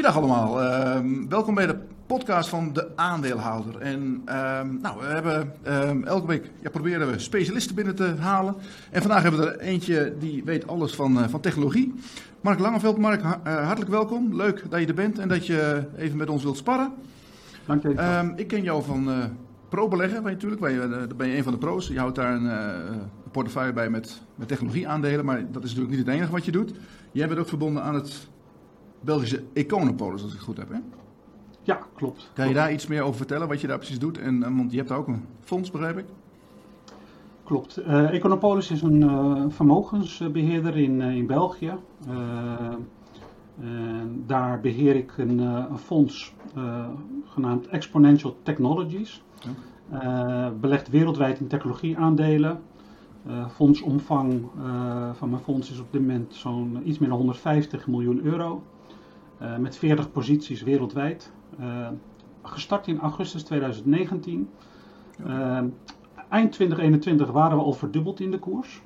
Goedendag allemaal. Ehm, welkom bij de podcast van de aandeelhouder. En ehm, nou, we hebben ehm, elke week ja, proberen we specialisten binnen te halen. En vandaag hebben we er eentje die weet alles van, eh, van technologie. Mark Langeveld, Mark, ha- eh, hartelijk welkom. Leuk dat je er bent en dat je even met ons wilt sparren. Dank je. Ik ken jou van eh pro-beleggen, je natuurlijk. Ben je, daar ben je een van de pro's. Je houdt daar een, een portefeuille bij met, met technologieaandelen. Maar dat is natuurlijk niet het enige wat je doet. Jij bent ook verbonden aan het Belgische Econopolis, als ik het goed heb. Hè? ja, klopt. Kan je daar iets meer over vertellen, wat je daar precies doet? En, en, want je hebt daar ook een fonds, begrijp ik? Klopt. Eh, Econopolis is een eh, vermogensbeheerder in, eh, in België. Eh, daar beheer ik een, eh, een fonds eh, genaamd Exponential Technologies. Eh, belegt wereldwijd in technologieaandelen. Eh fondsomvang eh, van mijn fonds is op dit moment zo'n iets meer dan 150 miljoen euro. Eh, met 40 posities wereldwijd. Eh, gestart in augustus 2019. Eh, eind 2021 waren we al verdubbeld in de koers.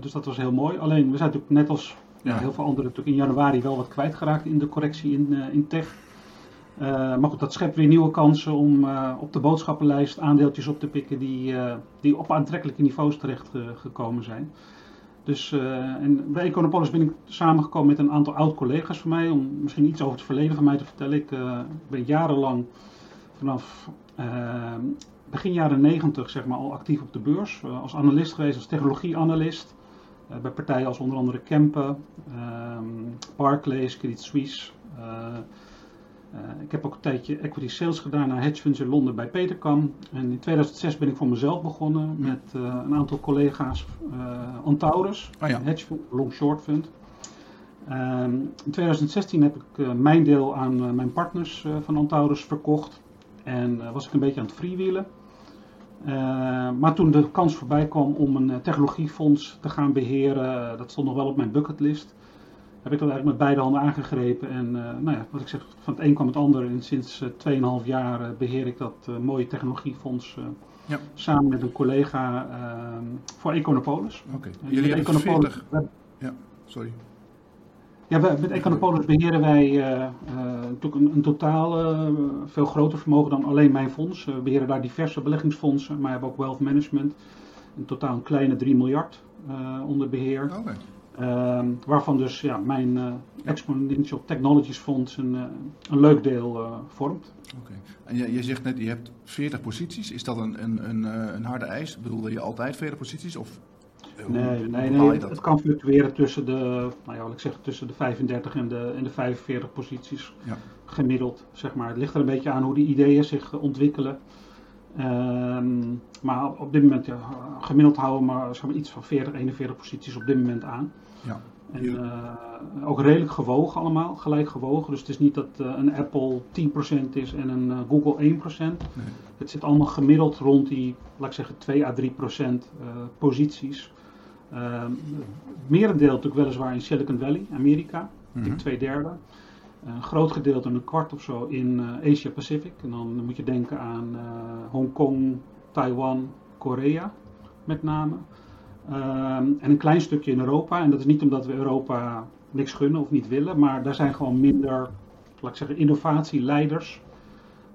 Dus dat was heel mooi. Alleen we zijn natuurlijk net als ja, heel veel anderen natuurlijk in januari wel wat kwijtgeraakt in de correctie in, in tech. Maar goed, dat schept weer nieuwe kansen om op de boodschappenlijst aandeeltjes op te pikken die, die op aantrekkelijke niveaus terecht gekomen zijn. Dus eh, bij Econopolis ben ik samengekomen met een aantal oud-collega's van mij om misschien iets over het verleden van mij te vertellen. Ik eh, ben jarenlang vanaf eh, begin jaren 90 zeg maar, al actief op de beurs. als analist geweest, als technologieanalist. bij partijen als onder andere Kempen, ehm, Barclays, Credit Suisse. Eh, ik heb ook een tijdje equity sales gedaan naar hedge funds in Londen bij Petercam. En in 2006 ben ik voor mezelf begonnen met eh, een aantal collega's eh Antaurus, Ah ja. hedge fund, long short fund. Ehm, in 2016 heb ik mijn deel aan mijn partners van Antaurus verkocht. En was ik een beetje aan het freewheelen. Eh, maar toen de kans voorbij kwam om een technologiefonds te gaan beheren, eh, dat stond nog wel op mijn bucketlist, heb ik dat eigenlijk met beide handen aangegrepen. En eh, nou ja, wat ik zeg, van het een kwam het ander. En sinds eh, 2,5 jaar eh, beheer ik dat eh, mooie technologiefonds eh, Ja. samen met een collega eh, voor Econopolis. Oké. Jullie hebben Econopolis- 40... Sorry. Ja, met Econopolis beheren wij eh, eh, natuurlijk een, een totaal eh, veel groter vermogen dan alleen mijn fonds. Eh, we beheren daar diverse beleggingsfondsen, maar we hebben ook wealth management. In totaal een kleine 3 miljard eh, onder beheer. Ehm, waarvan dus ja, mijn eh, Exponential Technologies Fonds een, eh, een leuk deel eh, vormt. Oké. En je, je zegt net, je hebt 40 posities. Is dat een, een, een, een harde eis? Bedoelde je altijd 40 posities? Of hoe- Nee, hoe nee, nee het kan fluctueren tussen de, nou ja, ik zeg, tussen de 35 en de, en de 45 posities Ja. gemiddeld. Zeg maar. Het ligt er een beetje aan hoe die ideeën zich ontwikkelen. Ehm, maar op, op dit moment, ja, gemiddeld houden we maar, zeg maar iets van 40, 41 posities op dit moment aan. Ja. En eh, ook redelijk gewogen allemaal, gelijk gewogen. Dus het is niet dat eh, een Apple 10% is en een eh, Google 1%. Nee. Het zit allemaal gemiddeld rond die, laat ik zeggen, 2 à 3 procent eh, posities. Merendeel natuurlijk weliswaar in Silicon Valley, Amerika. Ik Mhm. denk twee derde. Een groot gedeelte, een kwart of zo, in Asia Pacific. En dan moet je denken aan Hongkong, Taiwan, Korea met name. Ehm, en een klein stukje in Europa. En dat is niet omdat we Europa niks gunnen of niet willen, maar daar zijn gewoon minder, laat ik zeggen, innovatieleiders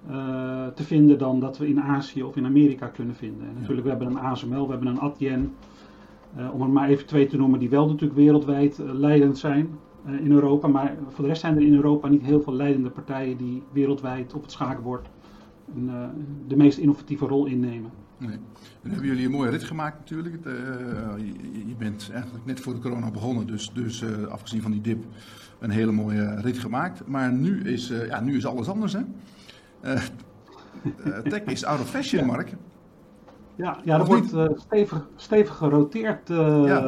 eh, te vinden dan dat we in Azië of in Amerika kunnen vinden. En natuurlijk, we hebben een ASML, we hebben een Adyen, eh, om er maar even twee te noemen, die wel natuurlijk wereldwijd eh, leidend zijn in Europa. Maar voor de rest zijn er in Europa niet heel veel leidende partijen die wereldwijd op het schaakbord een, de meest innovatieve rol innemen. Nee. Dan hebben jullie een mooie rit gemaakt natuurlijk. Het, eh, je, je bent eigenlijk net voor de corona begonnen, dus, dus eh, afgezien van die dip een hele mooie rit gemaakt. Maar nu is, eh, ja, nu is alles anders hè. Eh, eh, tech is out of fashion, Ja. Mark. Ja, ja er wordt eh, stevig, stevig geroteerd eh, Ja.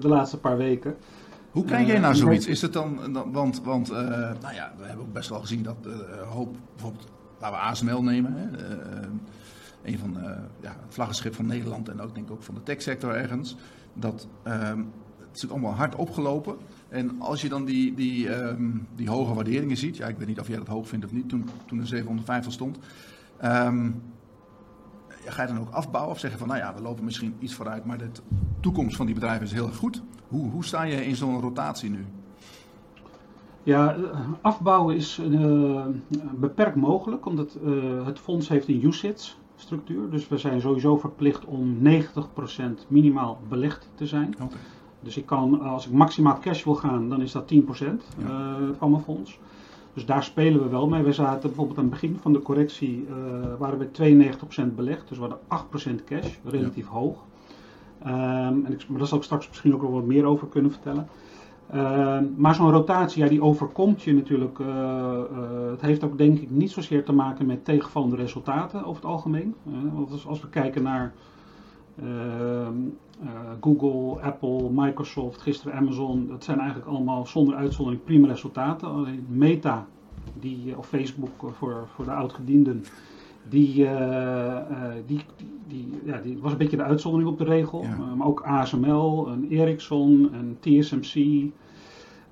de laatste paar weken. Hoe kijk jij Eh, naar zoiets? Is het dan, dan- want, want eh, nou ja, we hebben ook best wel gezien dat eh, een hoop, bijvoorbeeld, laten we ASML nemen, hè, eh, een van eh, ja, het vlaggenschip van Nederland en ook denk ik ook van de techsector ergens, dat ehm, het is natuurlijk allemaal hard opgelopen. En als je dan die, die, ehm, die hoge waarderingen ziet, ja, ik weet niet of jij dat hoog vindt of niet, toen, toen er 750 stond. ehm, ga je dan ook afbouwen of zeggen van, nou ja, we lopen misschien iets vooruit, maar de toekomst van die bedrijven is heel erg goed. Hoe, hoe sta je in zo'n rotatie nu? Ja, afbouwen is beperkt mogelijk, omdat het fonds heeft een UCITS structuur. Dus we zijn sowieso verplicht om 90% minimaal belegd te zijn. Okay. Dus ik kan, als ik maximaal cash wil gaan, dan is dat 10% ja. van mijn fonds. Dus daar spelen we wel mee. We zaten bijvoorbeeld aan het begin van de correctie, uh, waren we 92% belegd. Dus we hadden 8% cash, relatief hoog. Um, en ik, maar daar zal ik straks misschien ook nog wat meer over kunnen vertellen. Ehm, maar zo'n rotatie, ja, die overkomt je natuurlijk. Uh, uh, het heeft ook denk ik niet zozeer te maken met tegenvallende resultaten over het algemeen. want als, als, we kijken naar ehm, Google, Apple, Microsoft, gisteren Amazon, dat zijn eigenlijk allemaal zonder uitzondering prima resultaten. Alleen Meta, die, of Facebook voor, voor de oudgedienden, die, die, die, ja, die was een beetje de uitzondering op de regel. maar ook ASML, en Ericsson, en TSMC,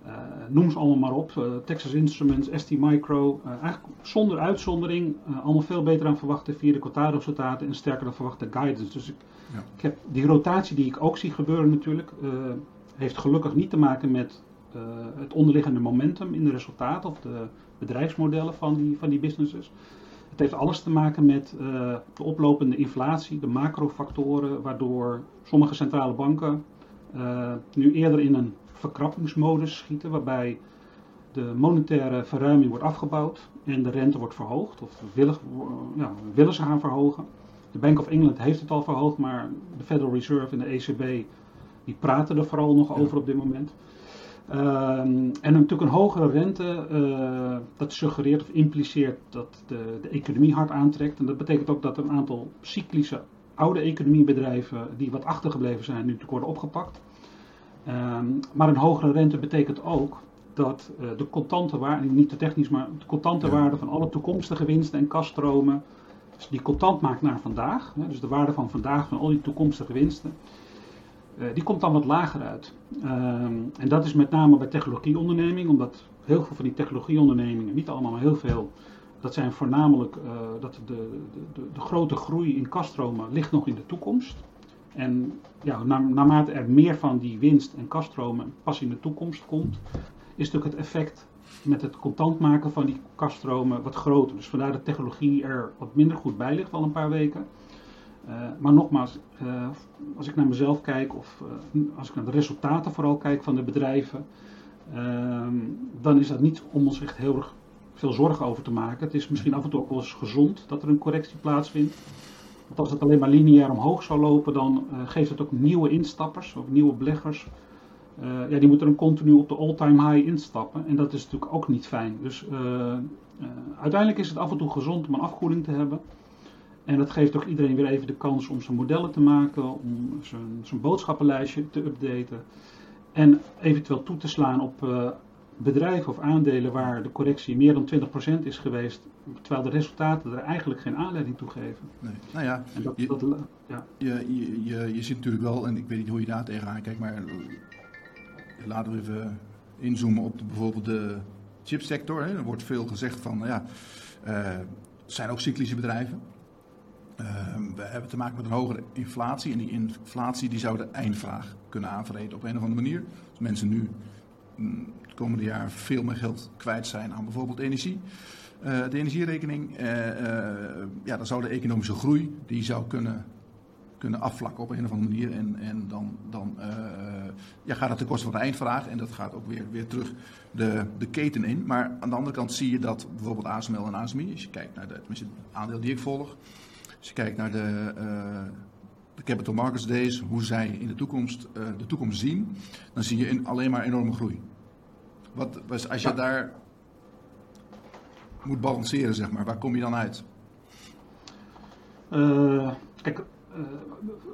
uh, noem ze allemaal maar op. Uh, Texas Instruments, ST Micro. Uh, eigenlijk zonder uitzondering allemaal veel beter aan verwachten via de kwartaalresultaten en sterker dan verwachte guidance. Dus ik, ja. ik, heb die rotatie die ik ook zie gebeuren natuurlijk, heeft gelukkig niet te maken met het onderliggende momentum in de resultaten of de bedrijfsmodellen van die, van die businesses. Het heeft alles te maken met de oplopende inflatie, de macrofactoren, waardoor sommige centrale banken nu eerder in een verkrappingsmodus schieten, waarbij de monetaire verruiming wordt afgebouwd en de rente wordt verhoogd, of willen, ja, willen ze gaan verhogen. De Bank of England heeft het al verhoogd, maar de Federal Reserve en de ECB die praten er vooral nog over op dit moment. Um, en natuurlijk een hogere rente, uh, dat suggereert of impliceert dat de, de, economie hard aantrekt. En dat betekent ook dat een aantal cyclische oude economiebedrijven die wat achtergebleven zijn, nu natuurlijk worden opgepakt. Ehm, maar een hogere rente betekent ook dat uh, de contante waarde, niet te technisch, maar de contante waarde van alle toekomstige winsten en kaststromen, dus die contant maakt naar vandaag, hè, dus de waarde van vandaag van al die toekomstige winsten, die komt dan wat lager uit. Um, en dat is met name bij technologieondernemingen, omdat heel veel van die technologieondernemingen, niet allemaal, maar heel veel, dat zijn voornamelijk uh, dat de, de, de, de, grote groei in kaststromen ligt nog in de toekomst. En ja, naarmate er meer van die winst en kaststromen pas in de toekomst komt, is natuurlijk het effect met het contant maken van die kaststromen wat groter. Dus vandaar dat technologie er wat minder goed bij ligt al een paar weken. Uh, maar nogmaals, uh, als ik naar mezelf kijk of uh, als ik naar de resultaten vooral kijk van de bedrijven, ehm, dan is dat niet om ons echt heel erg veel zorgen over te maken. Het is misschien af en toe ook wel eens gezond dat er een correctie plaatsvindt. Want als het alleen maar lineair omhoog zou lopen, dan geeft het ook nieuwe instappers of nieuwe beleggers. Ja, die moeten dan continu op de all-time high instappen. En dat is natuurlijk ook niet fijn. Dus uiteindelijk is het af en toe gezond om een afkoeling te hebben. En dat geeft ook iedereen weer even de kans om zijn modellen te maken, om zijn, zijn boodschappenlijstje te updaten. En eventueel toe te slaan op bedrijven of aandelen waar de correctie meer dan 20% is geweest, terwijl de resultaten er eigenlijk geen aanleiding toe geven. Nee. Nou ja, dat, je, dat, ja. Je, je, je, natuurlijk wel, en ik weet niet hoe je daar tegenaan kijkt, maar laten we even inzoomen op de, bijvoorbeeld de chipsector. Hè. Er wordt veel gezegd van, nou ja, uh, het zijn ook cyclische bedrijven. Uh, we hebben te maken met een hogere inflatie en die inflatie die zou de eindvraag kunnen aanvreten op een of andere manier. Als mensen nu mm, komende jaar veel meer geld kwijt zijn aan bijvoorbeeld energie. Uh, de energierekening, uh, uh, ja, dan zou de economische groei, die zou kunnen, kunnen afvlakken op een of andere manier. En, en dan, dan ja, gaat het ten koste van de eindvraag en dat gaat ook weer, weer terug de, de keten in. Maar aan de andere kant zie je dat bijvoorbeeld ASML en ASMI, als je kijkt naar het aandeel die ik volg, als je kijkt naar de, de Capital Markets Days, hoe zij in de toekomst de toekomst zien, dan zie je in alleen maar enorme groei. Wat, als je daar moet balanceren, zeg maar, waar kom je dan uit? Uh, kijk, uh,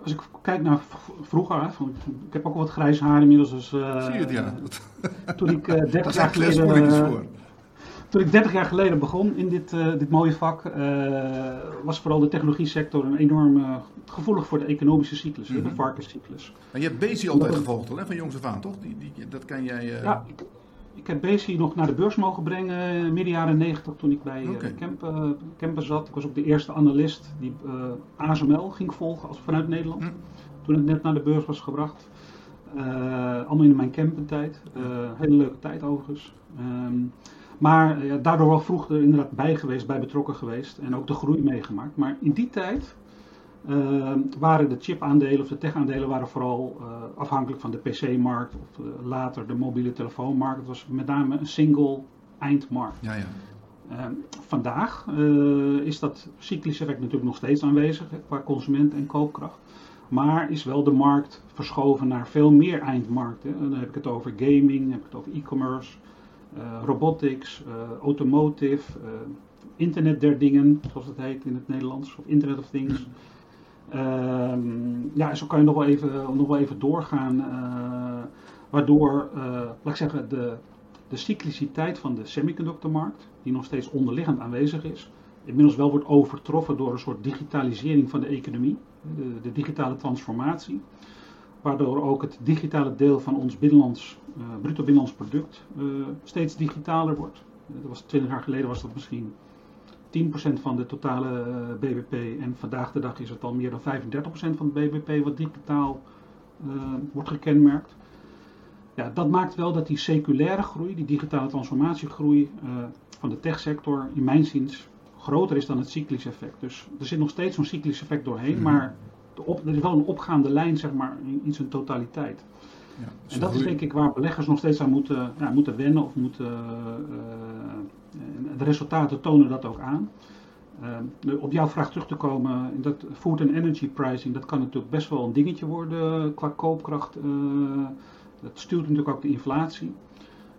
als ik kijk naar vroeger, hè, van, ik heb ook wat grijs haar inmiddels. Dus, uh, Zie je het, ja. Toen ik 30 jaar geleden. Toen ik 30 jaar geleden begon in dit, dit mooie vak, was vooral de technologie sector een enorm gevoelig voor de economische cyclus, mm -hmm. de varkenscyclus. En je hebt Bezi altijd gevolgd, hè, van jongs af aan, toch? Die, die, dat kan jij. Ja, ik heb Bezi nog naar de beurs mogen brengen eh, midden jaren 90 toen ik bij okay. Zat. Ik was ook de eerste analist die uh, ASML ging volgen als, vanuit Nederland. Hm. Toen het net naar de beurs was gebracht. allemaal in mijn campentijd. hele leuke tijd overigens. Ehm, maar daardoor wel vroeg er inderdaad bij geweest, bij betrokken geweest en ook de groei meegemaakt. Maar in die tijd Ehm, waren de chipaandelen of de tech-aandelen waren vooral uh, afhankelijk van de PC-markt of uh, later de mobiele telefoonmarkt. Het was met name een single eindmarkt. Ja, ja. Vandaag eh, is dat cyclische effect natuurlijk nog steeds aanwezig qua consument en koopkracht. Maar is wel de markt verschoven naar veel meer eindmarkten. dan heb ik het over gaming, dan heb ik het over e-commerce, robotics, automotive, internet der dingen, zoals het heet in het Nederlands, of Internet of Things. Ehm, ja, zo kan je nog wel even, nog wel even doorgaan. Waardoor, laat ik zeggen, de, de cycliciteit van de semiconductormarkt, die nog steeds onderliggend aanwezig is, inmiddels wel wordt overtroffen door een soort digitalisering van de economie, de digitale transformatie. Waardoor ook het digitale deel van ons binnenlands, uh, bruto binnenlands product steeds digitaler wordt. Dat was 20 jaar geleden was dat misschien 10% van de totale uh, eh, BBP. En vandaag de dag is het al meer dan 35% van het BBP wat digitaal uh, wordt gekenmerkt. Ja, dat maakt wel dat die seculaire groei, die digitale transformatiegroei uh, van de techsector, in mijn ziens groter is dan het cyclisch effect. Dus er zit nog steeds zo'n cyclisch effect doorheen, mm op, er is wel een opgaande lijn zeg maar, in, in zijn totaliteit. Ja, dus en dat is denk ik waar beleggers nog steeds aan moeten, ja, moeten wennen of moeten. Uh, de resultaten tonen dat ook aan. Uh, op jouw vraag terug te komen, dat food and energy pricing, dat kan natuurlijk best wel een dingetje worden qua koopkracht. Uh, dat stuurt natuurlijk ook de inflatie.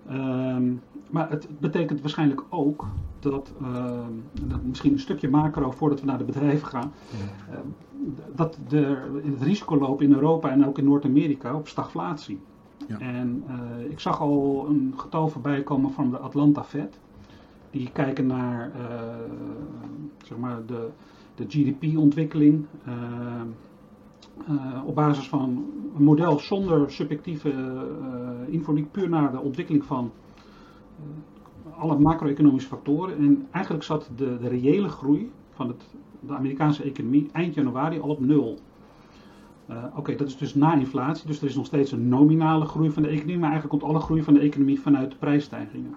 Ehm, maar het betekent waarschijnlijk ook dat, ehm, dat, misschien een stukje macro voordat we naar de bedrijven gaan, ja. dat er het risico loopt in Europa en ook in Noord-Amerika op stagflatie. Ja. En uh, ik zag al een getal voorbij komen van de Atlanta Fed. Die kijken naar uh, zeg maar de, de GDP-ontwikkeling. Uh, op basis van een model zonder subjectieve invloed, puur naar de ontwikkeling van alle macro-economische factoren. En eigenlijk zat de, de reële groei van het, de Amerikaanse economie eind januari al op nul. Oké, okay, dat is dus na inflatie, dus er is nog steeds een nominale groei van de economie, maar eigenlijk komt alle groei van de economie vanuit prijsstijgingen.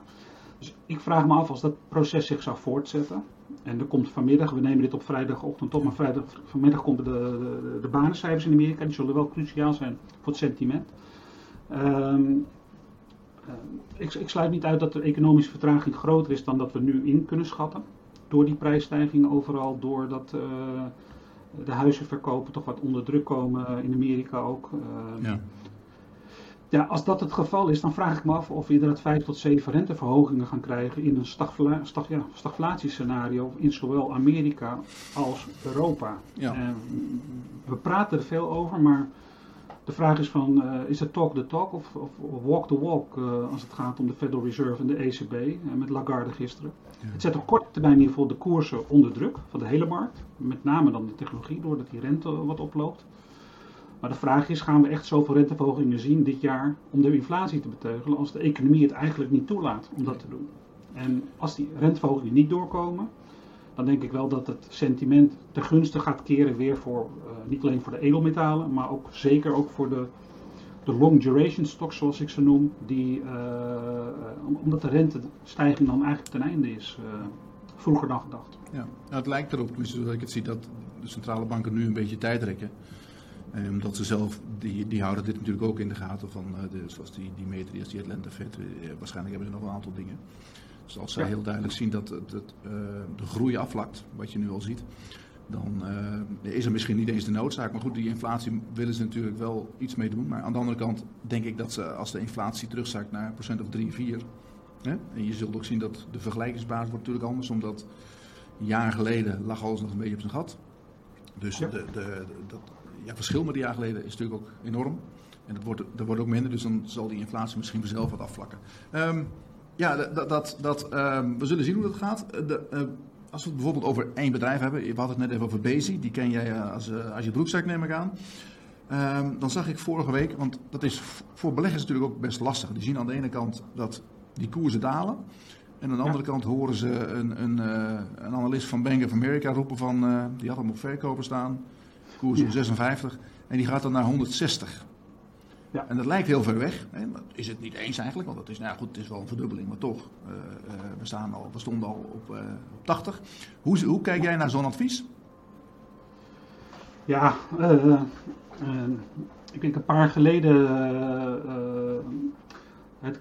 Dus ik vraag me af als dat proces zich zou voortzetten. En er komt vanmiddag, we nemen dit op vrijdagochtend op, maar vrijdag, vanmiddag komen de, de, de banencijfers in Amerika. Die zullen wel cruciaal zijn voor het sentiment. Um, ik, ik, sluit niet uit dat de economische vertraging groter is dan dat we nu in kunnen schatten. Door die prijsstijging overal, doordat uh, de huizenverkopen toch wat onder druk komen in Amerika ook. Uh, ja. Ja, als dat het geval is, dan vraag ik me af of we inderdaad 5 tot 7 renteverhogingen gaan krijgen in een stagfla stag, ja, stagflatiescenario in zowel Amerika als Europa. Ja. Uh, we praten er veel over, maar de vraag is van, uh, is het talk the talk of, of, walk the walk uh, als het gaat om de Federal Reserve en de ECB, uh, met Lagarde gisteren. Ja. Het zet op korte termijn in ieder geval de koersen onder druk van de hele markt, met name dan de technologie, doordat die rente wat oploopt. Maar de vraag is, gaan we echt zoveel renteverhogingen zien dit jaar om de inflatie te beteugelen als de economie het eigenlijk niet toelaat om dat te doen? En als die renteverhogingen niet doorkomen, dan denk ik wel dat het sentiment ten gunste gaat keren weer voor, uh, niet alleen voor de edelmetalen, maar ook zeker ook voor de, de long duration stocks zoals ik ze noem, die, uh, omdat de rentestijging dan eigenlijk ten einde is, uh, vroeger dan gedacht. Ja, nou, het lijkt erop, tenminste zoals ik het zie, dat de centrale banken nu een beetje tijd rekken. Um, omdat ze zelf, die, die houden dit natuurlijk ook in de gaten van, de, zoals die, die Metrias, die Atlanta Fed, waarschijnlijk hebben ze nog een aantal dingen. Dus als zij ja. heel duidelijk zien dat het, het, uh, de groei afvlakt, wat je nu al ziet, dan is er misschien niet eens de noodzaak. Maar goed, die inflatie willen ze natuurlijk wel iets mee doen. Maar aan de andere kant denk ik dat ze, als de inflatie terugzakt naar een procent of 3, 4, hè, en je zult ook zien dat de vergelijkingsbasis wordt natuurlijk anders, omdat een jaar geleden lag alles nog een beetje op zijn gat. Dus ja. de, de, dat, ja, verschil met een jaar geleden is natuurlijk ook enorm. En dat wordt, dat wordt ook minder, dus dan zal die inflatie misschien vanzelf wat afvlakken. Um, ja, dat, dat, dat, um, we zullen zien hoe dat gaat. De, uh, als we het bijvoorbeeld over één bedrijf hebben, we hadden het net even over Bezi, die ken jij als, uh, als je broekzak neem ik aan. Um, dan zag ik vorige week, want dat is voor beleggers natuurlijk ook best lastig. Die zien aan de ene kant dat die koersen dalen. En aan de andere ja. kant horen ze een, een, een analist van Bank of America roepen van, uh, die had hem op verkopen staan koers om 56 en die gaat dan naar 160. Ja. En dat lijkt heel ver weg. Hè? Dat is het niet eens eigenlijk, want dat is, nou goed, het is wel een verdubbeling, maar toch, uh, uh, we, staan al, we stonden al op, uh, op 80. Hoe, hoe kijk jij naar zo'n advies? Ja, ik denk een paar geleden, het,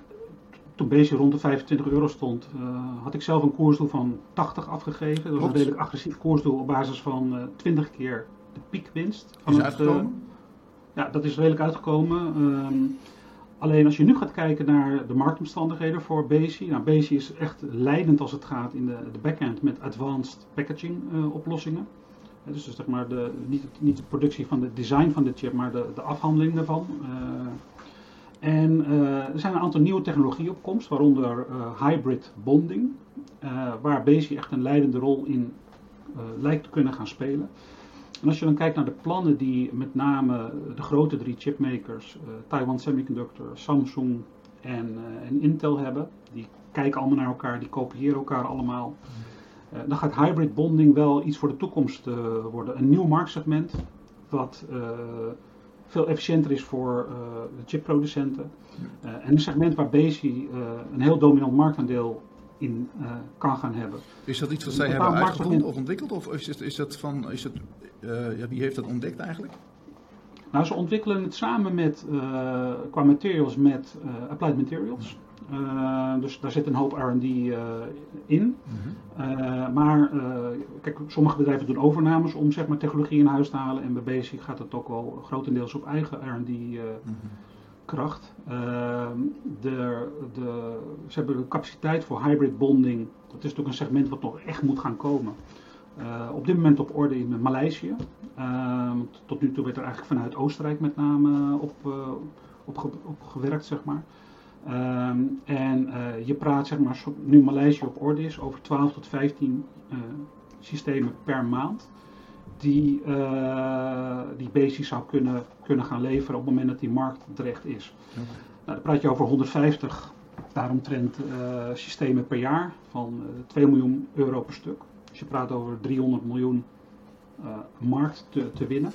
toen Bezi rond de 25 euro stond, had ik zelf een koersdoel van 80 afgegeven. Dat was een redelijk agressief koersdoel op basis van 20 keer de piekwinst. Van is het, uitgekomen? Ja, dat is redelijk uitgekomen. Um, alleen als je nu gaat kijken naar de marktomstandigheden voor Bezi. Nou, Bezi is echt leidend als het gaat in de, de backend met advanced packaging uh, oplossingen. Dus, dus zeg maar de, niet, niet, de productie van het design van de chip, maar de, de afhandeling daarvan. Uh, en uh, er zijn een aantal nieuwe technologieën op komst, waaronder hybrid bonding, waar Bezi echt een leidende rol in lijkt te kunnen gaan spelen. En als je dan kijkt naar de plannen die met name de grote drie chipmakers, uh, Taiwan Semiconductor, Samsung en, uh, en, Intel hebben, die kijken allemaal naar elkaar, die kopiëren elkaar allemaal. Uh, dan gaat hybrid bonding wel iets voor de toekomst worden. Een nieuw marktsegment wat veel efficiënter is voor de chipproducenten. en een segment waar Bezi een heel dominant marktaandeel in uh, kan gaan hebben. Is dat iets wat zij hebben uitgevonden of ontwikkeld? Of is, is, is dat van, is het, uh, ja, wie heeft dat ontdekt eigenlijk? Nou, ze ontwikkelen het samen met, uh, qua materials met Applied Materials. dus daar zit een hoop R&D in. -hmm. maar kijk, sommige bedrijven doen overnames om zeg maar, technologie in huis te halen. En bij Basic gaat het ook wel grotendeels op eigen R&D kracht. Ehm, de, de, ze hebben de capaciteit voor hybrid bonding. Dat is natuurlijk een segment wat nog echt moet gaan komen. Uh, op dit moment op orde in Maleisië. Uh, tot nu toe werd er eigenlijk vanuit Oostenrijk met name op, uh, op, op, gewerkt, zeg maar. Ehm, en eh, je praat, zeg maar, nu Maleisië op orde is, over 12 tot 15 systemen per maand die, uh, die basis zou kunnen, kunnen gaan leveren op het moment dat die markt terecht is. Nou, dan praat je over 150 daaromtrent uh, systemen per jaar van uh, eh, 2 miljoen euro per stuk. Dus je praat over 300 miljoen markt te, te winnen.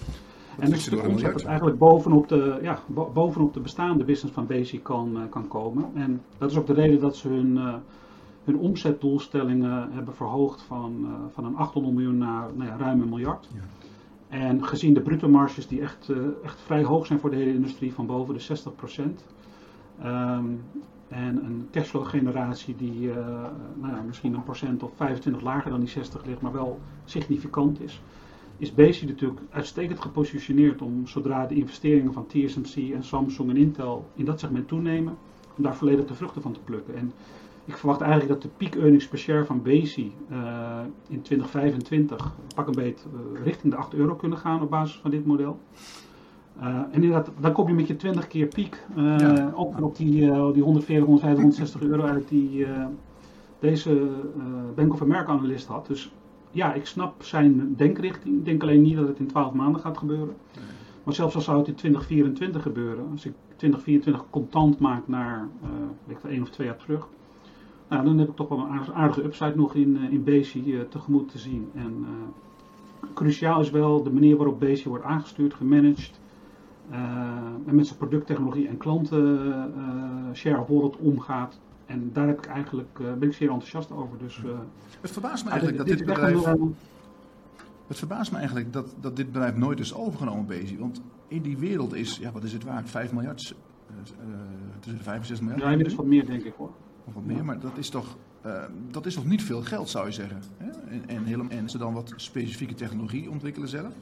en dus de concept dat eigenlijk bovenop de, ja, bovenop de bestaande business van Basic kan, kan komen. En dat is ook de reden dat ze hun hun omzetdoelstellingen hebben verhoogd van, uh, van een 800 miljoen naar nou ja, ruim een miljard. Ja. En gezien de bruto marges die echt, uh, echt vrij hoog zijn voor de hele industrie van boven de 60 procent. Um, en een cashflow generatie die uh, nou ja, misschien een procent of 25 lager dan die 60 ligt, maar wel significant is. Is Basic natuurlijk uitstekend gepositioneerd om zodra de investeringen van TSMC en Samsung en Intel in dat segment toenemen, om daar volledig de vruchten van te plukken. En ik verwacht eigenlijk dat de peak earnings per share van Bezi uh, in 2025 pak een beet uh, richting de 8 euro kunnen gaan op basis van dit model. Uh, en inderdaad, dan kom je met je 20 keer piek ja. ook op die, die 140, 150, 160 euro uit die deze Bank of America analist had. Dus ja, ik snap zijn denkrichting. Ik denk alleen niet dat het in 12 maanden gaat gebeuren. Maar zelfs als zou het in 2024 gebeuren, als ik 2024 contant maak naar ik, één of twee jaar terug, nou, dan heb ik toch wel een aardige upside nog in, uh, in Bezi uh, tegemoet te zien. En uh, cruciaal is wel de manier waarop Bezi wordt aangestuurd, gemanaged. en met zijn producttechnologie en klanten share of wallet omgaat. En daar heb ik eigenlijk, ben ik zeer enthousiast over. Dus, het verbaast me eigenlijk dat dit, dit bedrijf... Het verbaast me eigenlijk dat, dat dit bedrijf nooit is overgenomen, Bezi. Want in die wereld is, ja, wat is het waard? 5 miljard? tussen de 5 en 6 miljard? Ja, inmiddels wat meer, denk ik hoor of wat meer, maar dat is toch, uh, dat is toch niet veel geld, zou je zeggen. Hè? En, en, helemaal, en ze dan wat specifieke technologie ontwikkelen zelf?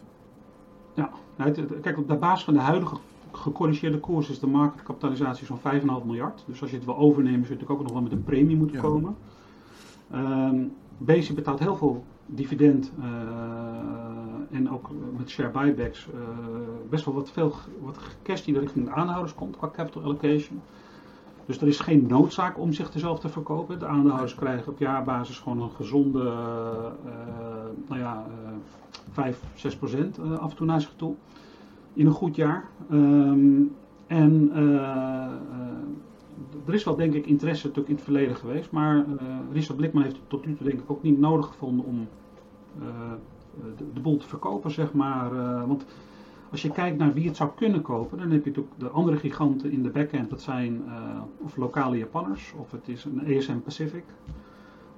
Ja, nou, kijk, op de basis van de huidige gecorrigeerde koers is de marktkapitalisatie zo'n 5,5 miljard. Dus als je het wil overnemen, zul je natuurlijk ook nog wel met een premie moeten ja. komen. Um, Basic betaalt heel veel dividend uh, en ook met share buybacks uh, best wel wat, veel, wat cash die richting de aanhouders komt qua capital allocation. Dus er is geen noodzaak om zich zelf te verkopen. De aandeelhouders krijgen op jaarbasis gewoon een gezonde, uh, nou ja, uh, 5, 6 procent uh, af en toe naar zich toe. In een goed jaar. Um, en er is wel denk ik interesse natuurlijk in het verleden geweest. Maar Richard Blikman heeft het tot nu toe denk ik ook niet nodig gevonden om de, de boel te verkopen, zeg maar. want Als je kijkt naar wie het zou kunnen kopen, dan heb je natuurlijk de andere giganten in de backend. Dat zijn of lokale Japanners, of het is een ESM Pacific,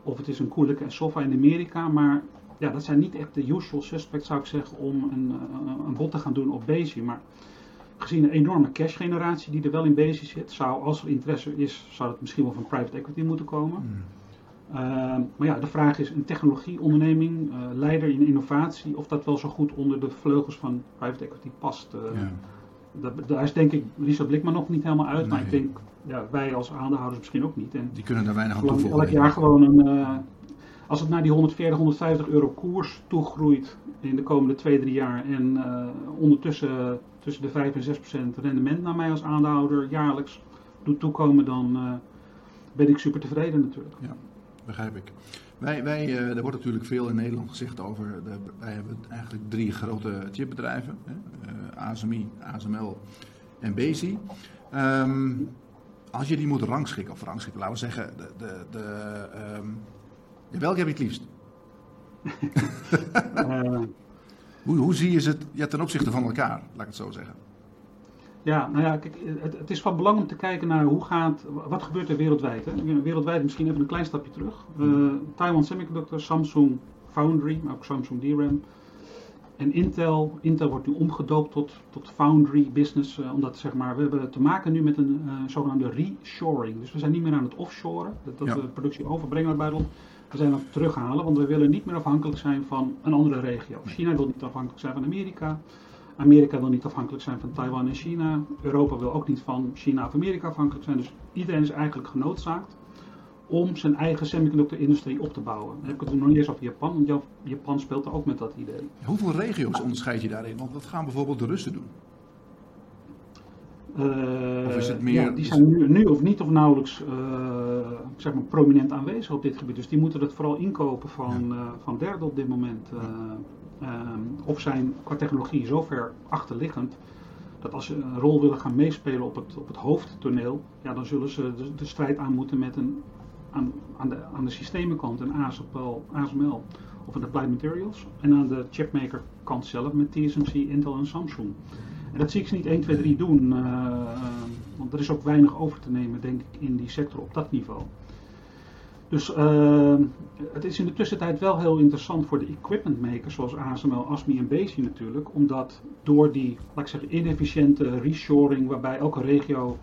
of het is een Koelike en Sofa in Amerika. Maar ja, dat zijn niet echt de usual suspects, zou ik zeggen, om een, een bod te gaan doen op Bezi. Maar gezien de enorme cash generatie die er wel in Bezi zit, zou als er interesse is, zou het misschien wel van private equity moeten komen. Hmm. Ehm, maar ja, de vraag is een technologieonderneming, uh, leider in innovatie, of dat wel zo goed onder de vleugels van private equity past. Uh, ja. Daar is denk ik Lisa Blikman nog niet helemaal uit, maar ik denk ja, wij als aandeelhouders misschien ook niet. En die kunnen daar weinig aan toevoegen. Elk jaar gewoon een, uh, als het naar die 140, 150 euro koers toegroeit in de komende 2, 3 jaar en ondertussen tussen de 5 en 6 procent rendement naar mij als aandeelhouder jaarlijks doet toekomen, dan ben ik super tevreden natuurlijk. Ja begrijp ik. Wij, wij, uh, er wordt natuurlijk veel in Nederland gezegd over. De, wij hebben eigenlijk drie grote chipbedrijven: hè, uh, ASMI, ASML en Bezi. Um, als je die moet rangschikken, of rangschikken, laten we zeggen, de, de, de, um, welke heb je het liefst? uh, hoe, hoe zie je het ja, ten opzichte van elkaar, laat ik het zo zeggen? Ja, nou ja, kijk, het, het, is van belang om te kijken naar hoe gaat, wat gebeurt er wereldwijd. Hè? Wereldwijd misschien even een klein stapje terug. Uh, Taiwan Semiconductor, Samsung Foundry, maar ook Samsung DRAM. En Intel, Intel wordt nu omgedoopt tot, tot Foundry Business, uh, omdat zeg maar, we hebben te maken nu met een uh, zogenaamde reshoring. Dus we zijn niet meer aan het offshoren, dat, dat we productie overbrengen naar buitenland. We zijn aan het terughalen, want we willen niet meer afhankelijk zijn van een andere regio. China wil niet afhankelijk zijn van Amerika. Amerika wil niet afhankelijk zijn van Taiwan en China. Europa wil ook niet van China of Amerika afhankelijk zijn. Dus iedereen is eigenlijk genoodzaakt om zijn eigen semiconductor-industrie op te bouwen. Dan heb ik het nog niet eens over Japan, want Japan speelt er ook met dat idee. Hoeveel regio's onderscheid je daarin? Want wat gaan bijvoorbeeld de Russen doen? Uh, of is het meer... Ja, die zijn nu, nu, of niet of nauwelijks uh, zeg maar prominent aanwezig op dit gebied. Dus die moeten het vooral inkopen van, ja. uh, van derden op dit moment. Ehm, of zijn qua technologie zo ver achterliggend dat als ze een rol willen gaan meespelen op het, op het hoofdtoneel, ja, dan zullen ze de, de strijd aan moeten met een, aan, aan, de, aan de systemenkant een ASML, ASML of een Applied Materials. En aan de chipmaker kant zelf met TSMC, Intel en Samsung. Dat zie ik ze niet 1, 2, 3 doen, uh, want er is ook weinig over te nemen, denk ik, in die sector op dat niveau. Dus uh, het is in de tussentijd wel heel interessant voor de equipment makers zoals ASML, ASMI en Besi natuurlijk. Omdat door die, laat ik zeggen, inefficiënte reshoring waarbij elke regio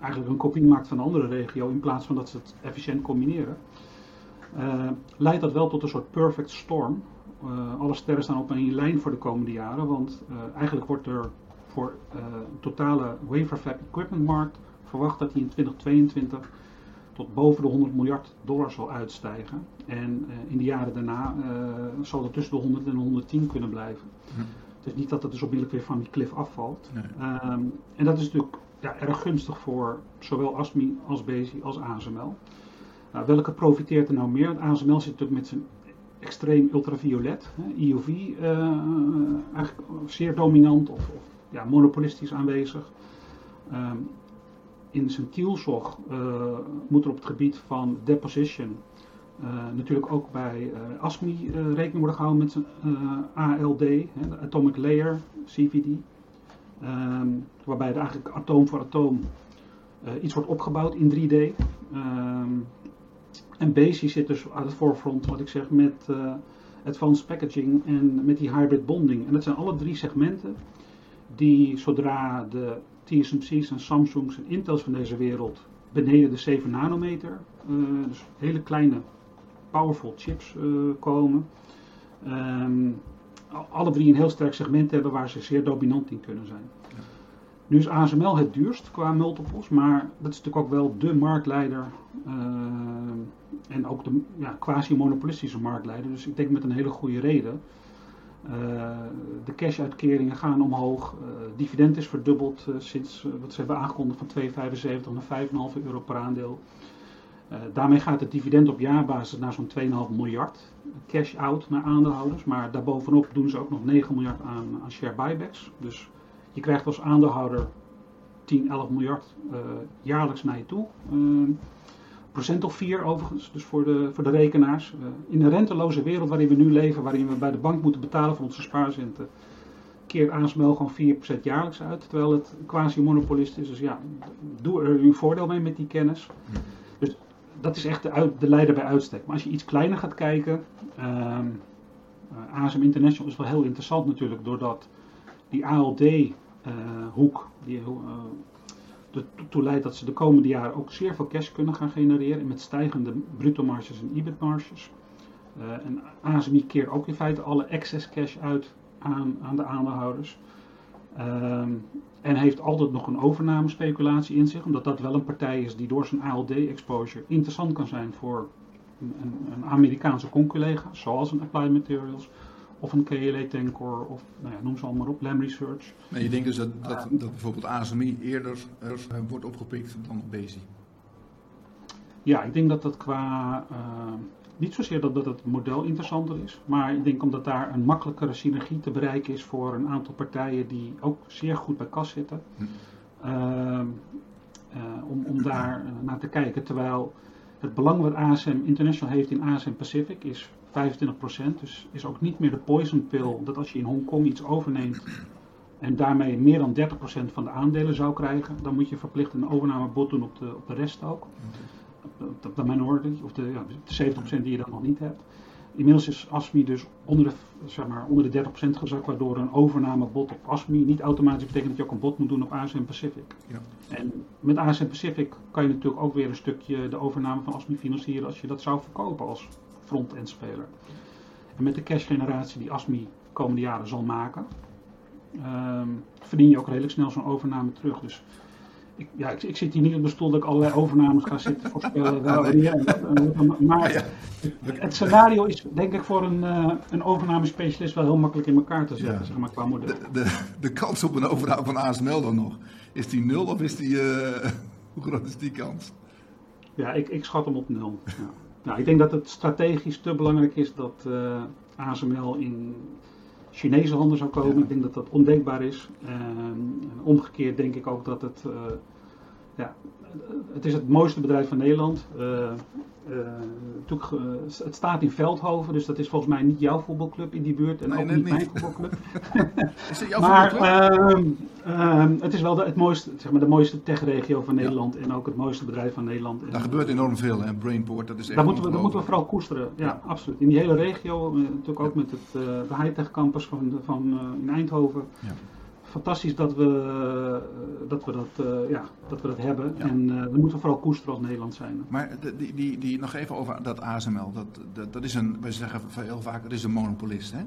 eigenlijk een kopie maakt van een andere regio in plaats van dat ze het efficiënt combineren. Leidt dat wel tot een soort perfect storm. Uh, alle sterren staan op een lijn voor de komende jaren, want uh, eigenlijk wordt er voor een totale wafer fab equipment markt verwacht dat die in 2022 tot boven de 100 miljard dollar zal uitstijgen. En uh, in de jaren daarna uh, zal het tussen de 100 en de 110 kunnen blijven. Hm. Het is niet dat het dus onmiddellijk weer van die klif afvalt. Nee. Um, en dat is natuurlijk ja, erg gunstig voor zowel ASMI als BESI als ASML. Uh, welke profiteert er nou meer? Het ASML zit natuurlijk met zijn extreem ultraviolet, IUV, eigenlijk zeer dominant of, ja, monopolistisch aanwezig. Um, in zijn kielzog uh, moet er op het gebied van deposition uh, natuurlijk ook bij ASMI rekening worden gehouden met zijn ALD, hè, Atomic Layer, CVD. Um, waarbij er eigenlijk atoom voor atoom iets wordt opgebouwd in 3D. Um, ehm, en BASIS zit dus aan het voorfront, wat ik zeg, met advanced packaging en met die hybrid bonding. En dat zijn alle drie segmenten die zodra de TSMC's en Samsung's en Intels van deze wereld beneden de 7 nanometer, uh, dus hele kleine powerful chips uh, komen. Um, alle drie een heel sterk segment hebben waar ze zeer dominant in kunnen zijn. Nu is ASML het duurst qua multiples, maar dat is natuurlijk ook wel de marktleider uh, en ook de ja, quasi-monopolistische marktleider. Dus ik denk met een hele goede reden. Uh, de cashuitkeringen gaan omhoog. Uh, dividend is verdubbeld uh, sinds wat ze hebben aangekondigd van 2,75 naar 5,5 euro per aandeel. daarmee gaat het dividend op jaarbasis naar zo'n 2,5 miljard cash out naar aandeelhouders. Maar daarbovenop doen ze ook nog 9 miljard aan, aan share buybacks. Dus je krijgt als aandeelhouder 10, 11 miljard jaarlijks naar je toe procent of 4 overigens, dus voor de, voor de rekenaars. Uh, in de renteloze wereld waarin we nu leven, waarin we bij de bank moeten betalen voor onze spaarcenten, keert ASML gewoon 4% jaarlijks uit, terwijl het quasi-monopolist is. Dus ja, doe er uw voordeel mee met die kennis. Dus dat is echt de, de leider bij uitstek. Maar als je iets kleiner gaat kijken, uh, ASM International is wel heel interessant natuurlijk, doordat die ALD-hoek, uh, die ertoe leidt dat ze de komende jaren ook zeer veel cash kunnen gaan genereren met stijgende bruto marges en EBIT marges. Uh, en ASMI keert ook in feite alle excess cash uit aan, aan de aandeelhouders. Um, en heeft altijd nog een overnamespeculatie in zich, omdat dat wel een partij is die door zijn ALD-exposure interessant kan zijn voor een, een, een Amerikaanse conculega, zoals een Applied Materials of een KLA Tencor of nou ja, noem ze allemaal op, Lam Research. Maar je denkt dus dat, dat, dat bijvoorbeeld ASMI eerder er, uh, wordt opgepikt dan Bezi? Ja, ik denk dat dat qua uh, niet zozeer dat, dat het model interessanter is, maar ik denk omdat daar een makkelijkere synergie te bereiken is voor een aantal partijen die ook zeer goed bij kas zitten. Hm. Uh, uh, om, om daar naar te kijken. Terwijl het belang wat ASM International heeft in ASM Pacific is 25%. Dus is ook niet meer de poison pill dat als je in Hongkong iets overneemt en daarmee meer dan 30% van de aandelen zou krijgen, dan moet je verplicht een overnamebod doen op de, op de rest ook. Op de minority, of de, ja, de 70% die je dan nog niet hebt. Inmiddels is ASMI dus onder de, zeg maar, onder de 30% gezakt, waardoor een overnamebod op ASMI niet automatisch betekent dat je ook een bod moet doen op ASM Pacific. Ja. En met ASM Pacific kan je natuurlijk ook weer een stukje de overname van ASMI financieren als je dat zou verkopen als front-end speler. En met de cashgeneratie die ASMI de komende jaren zal maken, um, verdien je ook redelijk snel zo'n overname terug. Dus ik, ja, ik, ik, zit hier niet op de stoel dat ik allerlei overnames ga zitten voorspellen. Maar ja. het, het, scenario is denk ik voor een, uh, een overnamespecialist wel heel makkelijk in elkaar te zetten, ja. zeg maar, qua model. De, de, de, kans op een overname van ASML dan nog, is die nul of is die, uh, hoe groot is die kans? Ja, ik, ik schat hem op nul. Ja. Nou, ik denk dat het strategisch te belangrijk is dat uh, ASML in Chinese handen zou komen. Ja. Ik denk dat dat ondenkbaar is. En omgekeerd denk ik ook dat het, uh, ja, het is het mooiste bedrijf van Nederland. Uh, uh, het staat in Veldhoven, dus dat is volgens mij niet jouw voetbalclub in die buurt en nee, ook niet mijn voetbalclub. is het jouw maar voetbalclub? uh, het is wel de, het mooiste, zeg maar, de mooiste techregio van Nederland ja. en ook het mooiste bedrijf van Nederland. Daar gebeurt enorm veel en Brainport, dat is echt daar moeten, we, daar moeten we vooral koesteren, ja, ja. absoluut. In die hele regio, natuurlijk ook met het, de high-tech campus van, van in Eindhoven. Ja fantastisch dat we, dat, we dat, uh, ja, dat, we dat hebben. Ja. En uh, we moeten vooral koesteren als Nederland zijn. Maar die, die, die, nog even over dat ASML. Dat, dat, dat is een, wij zeggen heel vaak, het is een monopolist. Hè?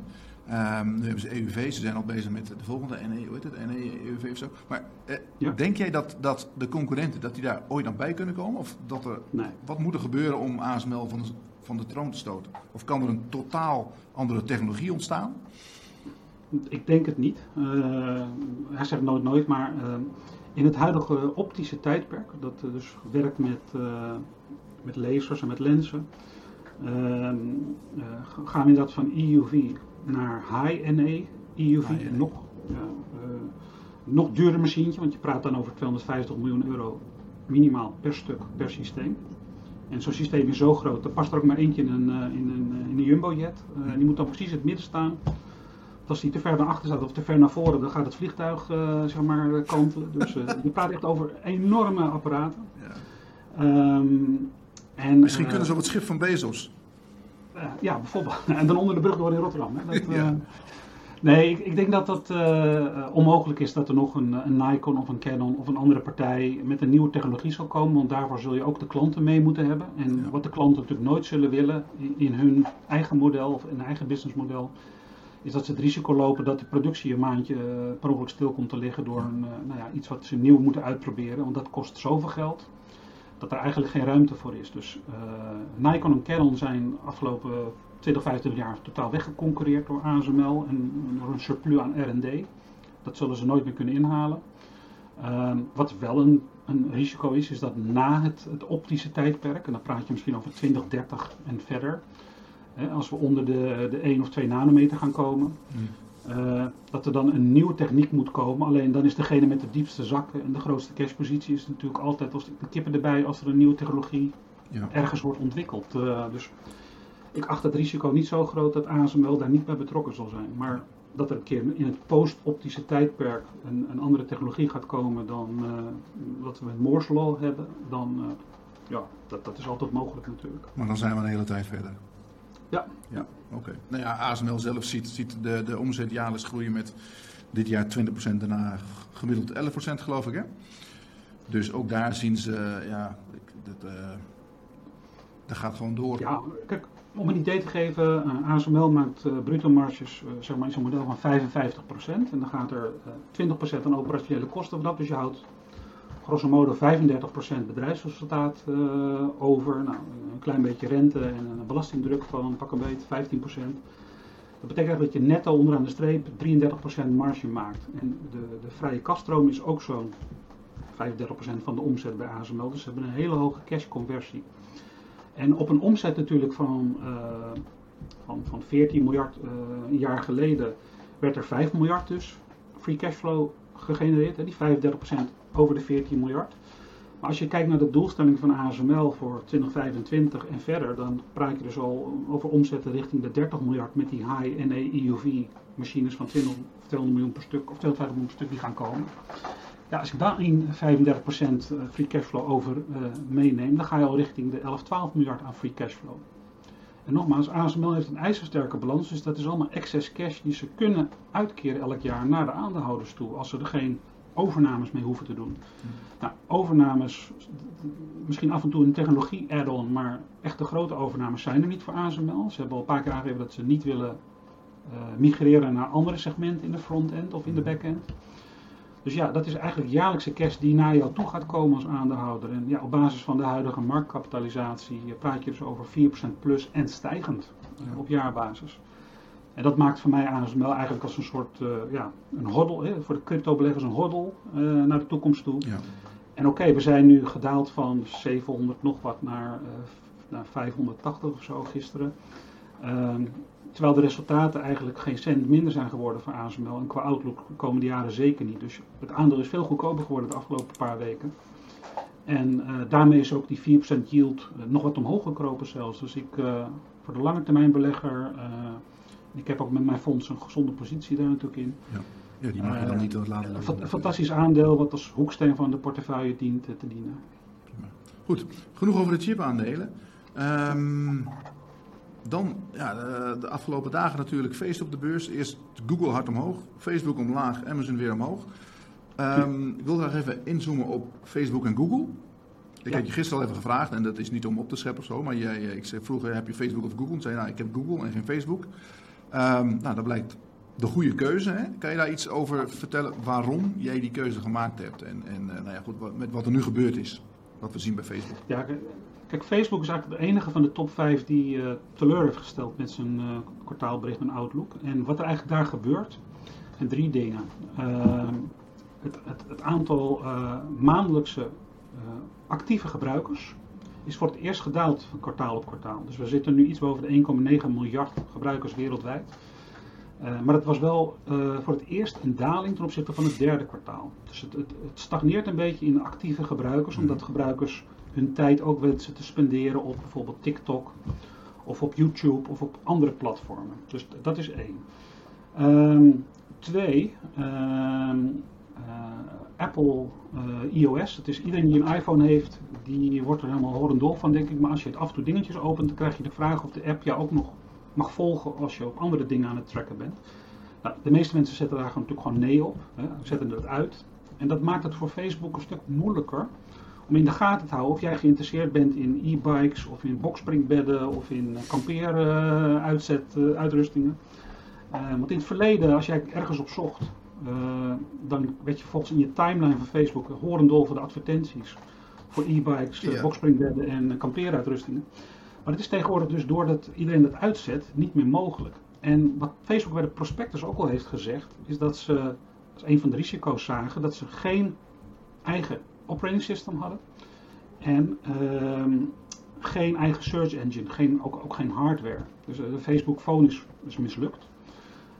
Um, nu hebben ze EUV, ze zijn al bezig met de volgende NE, hoe heet het, NE, EUV of zo. Maar eh, ja. denk jij dat, dat de concurrenten, dat die daar ooit aan bij kunnen komen? Of dat er, nee. wat moet er gebeuren om ASML van de, van de troon te stoten? Of kan er een totaal andere technologie ontstaan? Ik denk het niet. Uh, hij zegt nooit nooit, maar uh, in het huidige optische tijdperk, dat dus werkt met, met lasers en met lenzen, gaan we inderdaad van EUV naar high NA EUV, High nog, nog duurder machientje, want je praat dan over 250 miljoen euro minimaal per stuk, per systeem. En zo'n systeem is zo groot, er past er ook maar eentje in een, in een, in een jumbojet. die moet dan precies in het midden staan als die te ver naar achter staat of te ver naar voren, dan gaat het vliegtuig uh, zeg maar kantelen. Dus je praat echt over enorme apparaten. Ja. Um, en, Misschien kunnen ze op het schip van Bezos. ja, bijvoorbeeld. En dan onder de brug door in Rotterdam. Hè. Dat, Ja. Nee, ik, ik, denk dat uh, onmogelijk is dat er nog een, een, Nikon of een Canon of een andere partij met een nieuwe technologie zal komen. Want daarvoor zul je ook de klanten mee moeten hebben. En Ja. wat de klanten natuurlijk nooit zullen willen in, in hun eigen model of in hun eigen businessmodel, is dat ze het risico lopen dat de productie een maandje uh, per ongeluk stil komt te liggen door een, uh, nou ja, iets wat ze nieuw moeten uitproberen. Want dat kost zoveel geld dat er eigenlijk geen ruimte voor is. Dus uh, Nikon en Canon zijn afgelopen 20, 25 jaar totaal weggeconcurreerd door ASML en door een surplus aan R&D. Dat zullen ze nooit meer kunnen inhalen. Uh, wat wel een, een, risico is, is dat na het, het, optische tijdperk, en dan praat je misschien over 2030 en verder, hè, als we onder de, de 1 of 2 nanometer gaan komen, Hmm. uh, dat er dan een nieuwe techniek moet komen. Alleen dan is degene met de diepste zakken en de grootste cashpositie is natuurlijk altijd als de kippen erbij als er een nieuwe technologie Ja. ergens wordt ontwikkeld. Uh, dus ik acht het risico niet zo groot dat ASML daar niet bij betrokken zal zijn. Maar dat er een keer in het post-optische tijdperk een, een, andere technologie gaat komen dan uh, wat we met Moore's Law hebben, dan ja, dat, dat is altijd mogelijk natuurlijk. Maar dan zijn we een hele tijd verder. Ja. Ja, oké. Nou ja, ASML zelf ziet, ziet de, de omzet jaarlijks groeien met dit jaar 20%, daarna gemiddeld 11% geloof ik hè? Dus ook daar zien ze, ja, dat, uh, dat gaat gewoon door. Ja, kijk, om een idee te geven, uh, ASML maakt uh, bruto marges, uh, zeg maar in zo'n model van 55%. En dan gaat er 20% aan operationele kosten vanaf. Dus je houdt grosso modo 35% bedrijfsresultaat over. Nou, een klein beetje rente en een belastingdruk van pak een beetje 15%. Dat betekent dat je netto onderaan de streep 33% marge maakt. En de, de vrije kaststroom is ook zo'n 35% van de omzet bij ASML. Dus ze hebben een hele hoge cash conversie. En op een omzet natuurlijk van, uh, van, van 14 miljard uh, een jaar geleden werd er 5 miljard dus free cashflow gegenereerd. Hè, die 35% over de 14 miljard. Maar als je kijkt naar de doelstelling van ASML voor 2025 en verder, dan praat je dus al over omzetten richting de 30 miljard met die high NA EUV machines van 20, 200 miljoen per stuk of 250 miljoen per stuk die gaan komen. Ja, als ik daarin 35% free cashflow over uh, meeneem, dan ga je al richting de 11, 12 miljard aan free cashflow. En nogmaals, ASML heeft een ijzersterke balans, dus dat is allemaal excess cash die ze kunnen uitkeren elk jaar naar de aandeelhouders toe, als ze er geen overnames mee hoeven te doen. Nou, overnames, misschien af en toe een technologie add-on, maar echte grote overnames zijn er niet voor ASML. Ze hebben al een paar keer aangegeven dat ze niet willen uh, migreren naar andere segmenten in de front-end of in de back-end. Dus ja, dat is eigenlijk jaarlijkse cash die naar jou toe gaat komen als aandeelhouder. En ja, op basis van de huidige marktkapitalisatie praat je dus over 4% plus en stijgend ja. op jaarbasis. En dat maakt voor mij ASML eigenlijk als een soort, uh, ja, een hoddel, hè, voor de crypto-beleggers een hoddel uh, naar de toekomst toe. Ja. En oké, okay, we zijn nu gedaald van 700 nog wat naar, uh, naar 580 of zo gisteren. Ehm, terwijl de resultaten eigenlijk geen cent minder zijn geworden voor ASML. En qua outlook de komende jaren zeker niet. Dus het aandeel is veel goedkoper geworden de afgelopen paar weken. En daarmee is ook die 4% yield nog wat omhoog gekropen zelfs. Dus ik, voor de lange termijn belegger ik heb ook met mijn fonds een gezonde positie daar natuurlijk in. Ja, ja die mag je dan niet uh, laten Een fantastisch aandeel wat als hoeksteen van de portefeuille dient te dienen. Goed, genoeg over de chipaandelen. Um, dan, ja, de, de, afgelopen dagen natuurlijk feest op de beurs. Eerst Google hard omhoog, Facebook omlaag, Amazon weer omhoog. Um, ik wil graag even inzoomen op Facebook en Google. Ik ja. heb je gisteren al even gevraagd, en dat is niet om op te scheppen of zo, maar jij, ik zei vroeger heb je Facebook of Google? Ik zei nou, ik heb Google en geen Facebook. Um, nou, dat blijkt de goede keuze. Hè? Kan je daar iets over vertellen waarom jij die keuze gemaakt hebt? En, en uh, nou ja, goed, wat, met wat er nu gebeurd is, wat we zien bij Facebook. Ja, kijk, Facebook is eigenlijk de enige van de top 5 die uh, teleur heeft gesteld met zijn uh, kwartaalbericht en Outlook. En wat er eigenlijk daar gebeurt, zijn drie dingen. Ehm, het, het, het, aantal maandelijkse actieve gebruikers is voor het eerst gedaald van kwartaal op kwartaal. Dus we zitten nu iets boven de 1,9 miljard gebruikers wereldwijd. Uh, maar het was wel uh, voor het eerst een daling ten opzichte van het derde kwartaal. Dus het, het, het stagneert een beetje in actieve gebruikers, omdat gebruikers hun tijd ook wensen te spenderen op bijvoorbeeld TikTok of op YouTube of op andere platformen. Dus dat is één. Um, twee, um, uh, Apple iOS. Het is iedereen die een iPhone heeft, die wordt er helemaal horendol van, denk ik. Maar als je het af en toe dingetjes opent, dan krijg je de vraag of de app jou ook nog mag volgen als je op andere dingen aan het tracken bent. Nou, de meeste mensen zetten daar natuurlijk gewoon nee op, hè, zetten het uit. En dat maakt het voor Facebook een stuk moeilijker om in de gaten te houden of jij geïnteresseerd bent in e-bikes of in boxspringbedden of in kampeeruitrustingen. Uh, uh, want in het verleden, als jij ergens op zocht, uh, dan werd je volgens in je timeline van Facebook horendol voor de advertenties voor e-bikes, ja. boxspringbedden en kampeeruitrustingen. Maar het is tegenwoordig dus doordat iedereen dat uitzet niet meer mogelijk. En wat Facebook bij de prospectus ook al heeft gezegd, is dat ze als een van de risico's zagen dat ze geen eigen operating system hadden. En uh, geen eigen search engine, geen, ook, ook geen hardware. Dus de Facebook phone is, is mislukt.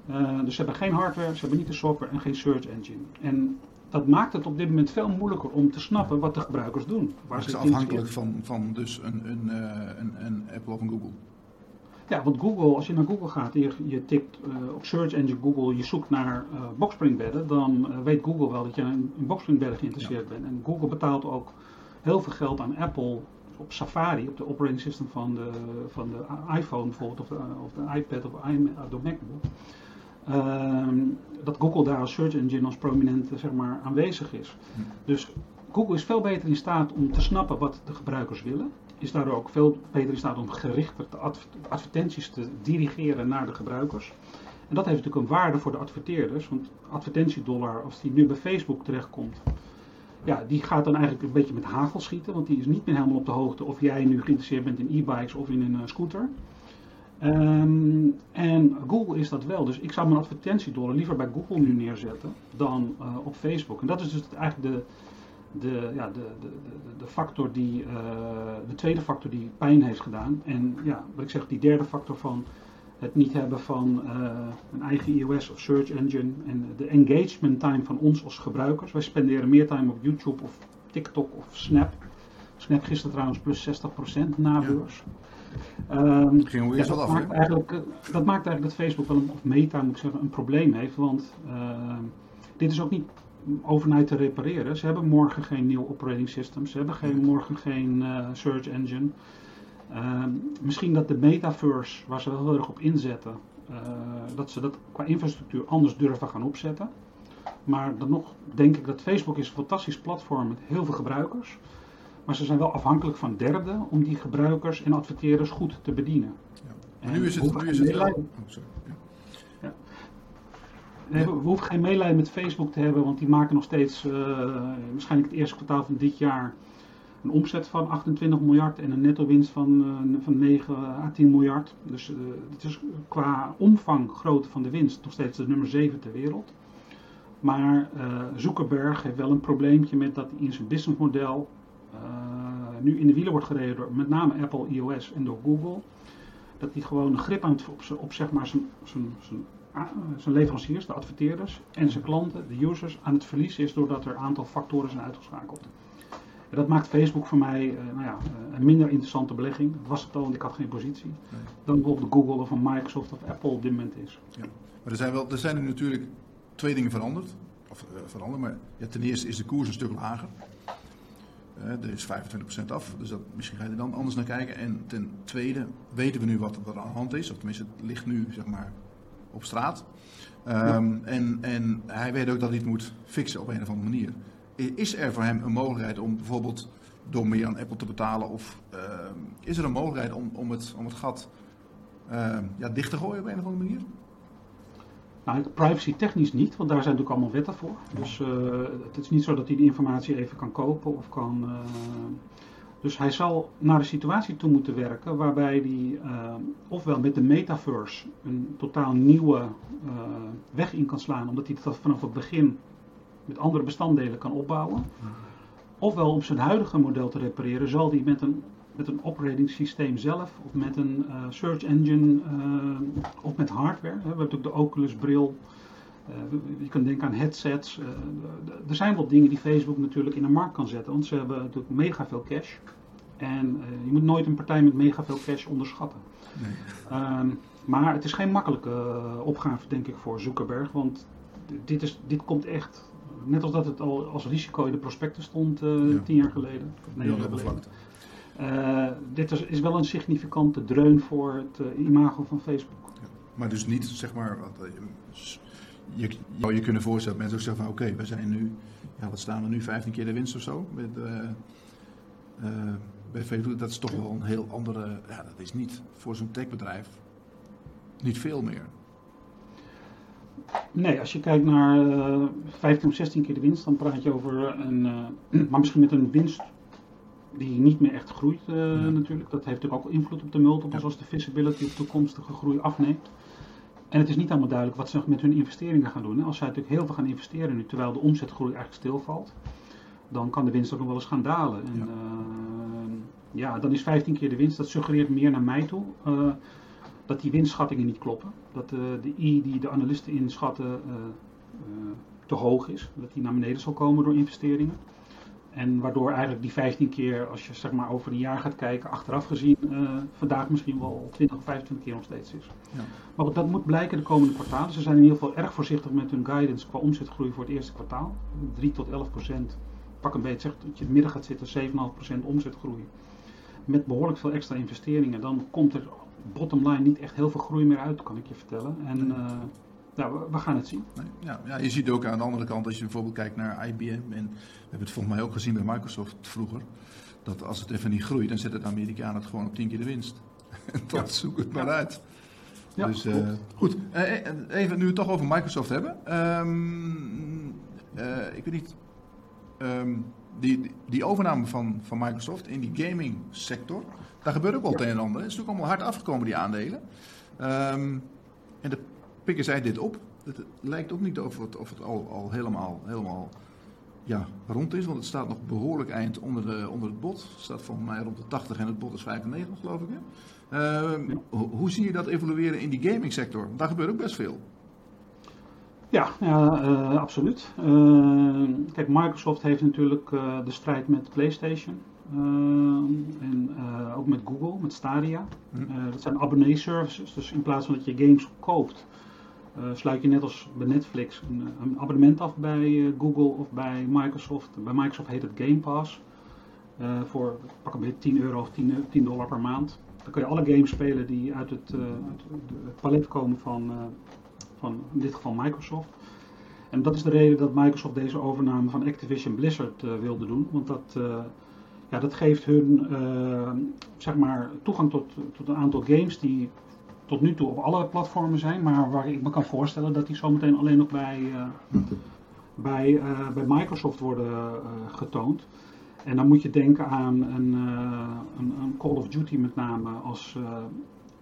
Uh, dus ze hebben geen hardware, ze hebben niet de software en geen search engine. En dat maakt het op dit moment veel moeilijker om te snappen wat de gebruikers doen. Waar ze afhankelijk van, van dus een, een, een, een Apple of een Google. Ja, want Google, als je naar Google gaat en je, je tikt uh, op Search Engine Google, je zoekt naar uh, boxspringbedden, dan uh, weet Google wel dat je in, in boxspringbedden geïnteresseerd ja. bent. En Google betaalt ook heel veel geld aan Apple op Safari, op de operating system van de, van de iPhone bijvoorbeeld, of de, of de iPad of de MacBook. Ehm, dat Google daar als search engine als prominent zeg maar, aanwezig is. Hm. Dus Google is veel beter in staat om te snappen wat de gebruikers willen. Is daardoor ook veel beter in staat om gerichter de advertenties te dirigeren naar de gebruikers. En dat heeft natuurlijk een waarde voor de adverteerders. Want advertentiedollar, als die nu bij Facebook terechtkomt, ja, die gaat dan eigenlijk een beetje met hagel schieten. Want die is niet meer helemaal op de hoogte of jij nu geïnteresseerd bent in e-bikes of in een uh, scooter. Um, en Google is dat wel. Dus ik zou mijn advertentiedollar liever bij Google nu neerzetten dan uh, op Facebook. En dat is dus eigenlijk de, de, ja, de, de, de, factor die, uh, de tweede factor die pijn heeft gedaan. En ja, wat ik zeg, die derde factor van het niet hebben van uh, een eigen iOS of search engine en de engagement time van ons als gebruikers. Wij spenderen meer time op YouTube of TikTok of Snap. Snap gisteren trouwens plus 60% na beurs. Ja. Um, Ging ja, dat, af, maakt eigenlijk, dat maakt eigenlijk dat Facebook wel een, of Meta moet ik zeggen, een probleem heeft. Want uh, dit is ook niet overnight te repareren. Ze hebben morgen geen nieuw operating system. Ze hebben geen, morgen geen uh, search engine. Uh, misschien dat de metaverse, waar ze wel heel erg op inzetten, uh, dat ze dat qua infrastructuur anders durven gaan opzetten. Maar dan nog denk ik dat Facebook is een fantastisch platform met heel veel gebruikers. Maar ze zijn wel afhankelijk van derden om die gebruikers en adverteerders goed te bedienen. Ja. Nu is het, nu is het wel... Oh. Nee, we, hoeven geen medelijden met Facebook te hebben, want die maken nog steeds, uh, waarschijnlijk het eerste kwartaal van dit jaar, een omzet van 28 miljard en een netto winst van, uh, van 9 à 10 miljard. Dus uh, het is qua omvang grootte van de winst nog steeds de nummer 7 ter wereld. Maar Zuckerberg heeft wel een probleempje met dat in zijn businessmodel nu in de wielen wordt gereden door met name Apple iOS en door Google. Dat hij gewoon een grip aan het, op, op zeg maar zijn, zijn, zijn zijn leveranciers, de adverteerders en zijn klanten, de users, aan het verliezen is doordat er een aantal factoren zijn uitgeschakeld. En dat maakt Facebook voor mij uh, nou ja, uh, een minder interessante belegging. Dat was het al, want ik had geen positie. Nee. Dan bijvoorbeeld Google of een Microsoft of Apple op dit moment is. Ja. Maar er zijn, wel, er zijn er natuurlijk twee dingen veranderd. Of uh, veranderd, maar ja, ten eerste is de koers een stuk lager. Er is 25% af, dus dat, misschien ga je er dan anders naar kijken. En ten tweede weten we nu wat, er aan de hand is. Of tenminste, het ligt nu zeg maar op straat. Um, en, en hij weet ook dat hij het moet fixen op een of andere manier. Is er voor hem een mogelijkheid om bijvoorbeeld door meer aan Apple te betalen? Of uh, is er een mogelijkheid om, om, het, om het gat uh, ja, dicht te gooien op een of andere manier? Nou, privacy technisch niet, want daar zijn natuurlijk allemaal wetten voor. Dus uh, het is niet zo dat hij die informatie even kan kopen of kan dus hij zal naar een situatie toe moeten werken waarbij hij uh, ofwel met de metaverse een totaal nieuwe weg in kan slaan, omdat hij dat vanaf het begin met andere bestanddelen kan opbouwen. Ofwel om zijn huidige model te repareren, zal hij met een, met een operating systeem zelf, of met een uh, search engine, of met hardware. We hebben natuurlijk de Oculus bril. je kunt denken aan headsets. er zijn wel dingen die Facebook natuurlijk in de markt kan zetten, want ze hebben natuurlijk mega veel cash. En je moet nooit een partij met mega veel cash onderschatten. Nee. Um, maar het is geen makkelijke opgave, denk ik, voor Zuckerberg. Want dit, is, dit komt echt, net als dat het al als risico in de prospecten stond uh, ja. tien jaar geleden. Nee, jaar geleden. Uh, dit is, is, wel een significante dreun voor het imago van Facebook. Ja. Maar dus niet, zeg maar, je zou je kunnen voorstellen dat mensen ook zeggen van oké, okay, we zijn nu, ja, wat staan we nu, 15 keer de winst of zo? Met, bij Facebook, dat is toch wel een heel andere. Ja, dat is niet voor zo'n techbedrijf niet veel meer. Nee, als je kijkt naar uh, 15 of 16 keer de winst, dan praat je over een. Maar misschien met een winst die niet meer echt groeit, uh, ja. natuurlijk. Dat heeft natuurlijk ook invloed op de multiples als de visibility op toekomstige groei afneemt. En het is niet allemaal duidelijk wat ze met hun investeringen gaan doen. Als zij natuurlijk heel veel gaan investeren nu, terwijl de omzetgroei eigenlijk stilvalt dan kan de winst ook nog wel eens gaan dalen. En, ja. Uh, ja. dan is 15 keer de winst. Dat suggereert meer naar mij toe uh, dat die winstschattingen niet kloppen. Dat de I die de analisten inschatten te hoog is. Dat die naar beneden zal komen door investeringen. En waardoor eigenlijk die 15 keer, als je zeg maar over een jaar gaat kijken, achteraf gezien, uh, vandaag misschien wel 20 of 25 keer nog steeds is. Ja. Maar dat moet blijken de komende kwartalen. Ze zijn in ieder geval erg voorzichtig met hun guidance qua omzetgroei voor het eerste kwartaal. 3 tot 11 procent. Pak een beetje, zegt dat je het midden gaat zitten, 7,5 procent omzetgroei. Met behoorlijk veel extra investeringen. Dan komt er bottom line niet echt heel veel groei meer uit, kan ik je vertellen. En uh, nou, we, gaan het zien. Ja, ja, je ziet ook aan de andere kant, als je bijvoorbeeld kijkt naar IBM, en we hebben het volgens mij ook gezien bij Microsoft vroeger, dat als het even niet groeit, dan zetten de Amerikanen het gewoon op 10 keer de winst. en dat ja. zoek het maar uit. Ja, dus uh, goed, uh, even nu we het toch over Microsoft hebben. Um, uh, ik weet niet, um, die, die overname van, van Microsoft in die gaming sector, daar gebeurt ook wel het een en ander. Het is natuurlijk allemaal hard afgekomen, die aandelen. Um, en de pikken zij dit op. Het lijkt ook niet of het, of het al, al helemaal, helemaal ja, rond is, want het staat nog behoorlijk eind onder, de, onder het bot. Het staat volgens mij rond de 80 en het bot is 95, geloof ik. Hè? Uh, hoe zie je dat evolueren in die gaming sector? Daar gebeurt ook best veel. Ja, ja uh, absoluut. Uh, kijk, Microsoft heeft natuurlijk de strijd met PlayStation. en ook met Google, met Stadia. Hm. dat zijn abonnee-services. Dus in plaats van dat je games koopt, sluit je net als bij Netflix een, een abonnement af bij Google of bij Microsoft. Bij Microsoft heet het Game Pass. voor pak een beetje 10 euro of 10, 10 dollar per maand. Dan kun je alle games spelen die uit het, uit palet komen van van in dit geval Microsoft. En dat is de reden dat Microsoft deze overname van Activision Blizzard wilde doen. Want dat, ja, dat geeft hun zeg maar toegang tot, tot een aantal games die tot nu toe op alle platformen zijn. Maar waar ik me kan voorstellen dat die zometeen alleen nog bij, bij, bij Microsoft worden getoond. En dan moet je denken aan een, een, een, Call of Duty met name als,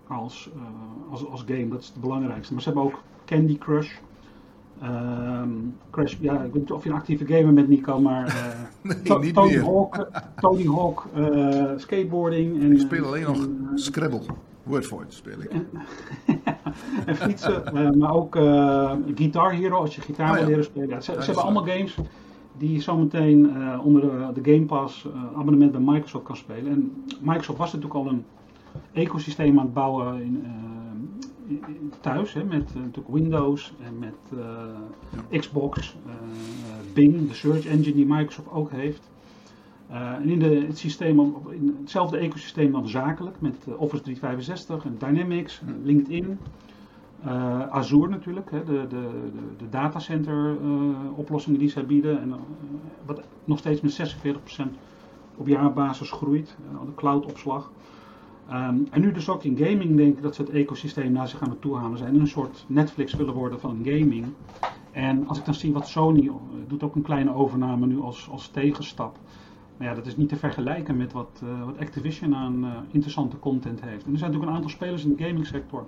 als, als, als game. Dat is het belangrijkste. Maar ze hebben ook Candy Crush. Um, Crash, ja, ik weet niet of je een actieve gamer bent, Nico, maar uh, nee, niet Tony, meer. Hawk, Tony Hawk, uh, skateboarding. En, ik speel alleen nog Scrabble. Ik. en fietsen, maar ook Guitar Hero als je gitaar oh, wil leren spelen. Ja, ze, ze hebben allemaal games die je zometeen onder de, de, Game Pass abonnement bij Microsoft kan spelen. En Microsoft was natuurlijk al een ecosysteem aan het bouwen in, thuis hè, met uh, natuurlijk Windows en met uh, Xbox, uh, Bing, de search engine die Microsoft ook heeft. En in, de, het systeem, in hetzelfde ecosysteem dan zakelijk met Office 365 en Dynamics, LinkedIn. Azure natuurlijk, hè, de, de, de, datacenter oplossingen die zij bieden. En, wat nog steeds met 46% op jaarbasis groeit, de cloudopslag. Um, en nu dus ook in gaming denk ik dat ze het ecosysteem naar zich aan het toehalen zijn. Een soort Netflix willen worden van gaming. En als ik dan zie wat Sony uh, doet ook een kleine overname nu als, als tegenstap. Maar ja, dat is niet te vergelijken met wat, uh, wat Activision aan uh, interessante content heeft. En er zijn natuurlijk een aantal spelers in de gaming sector.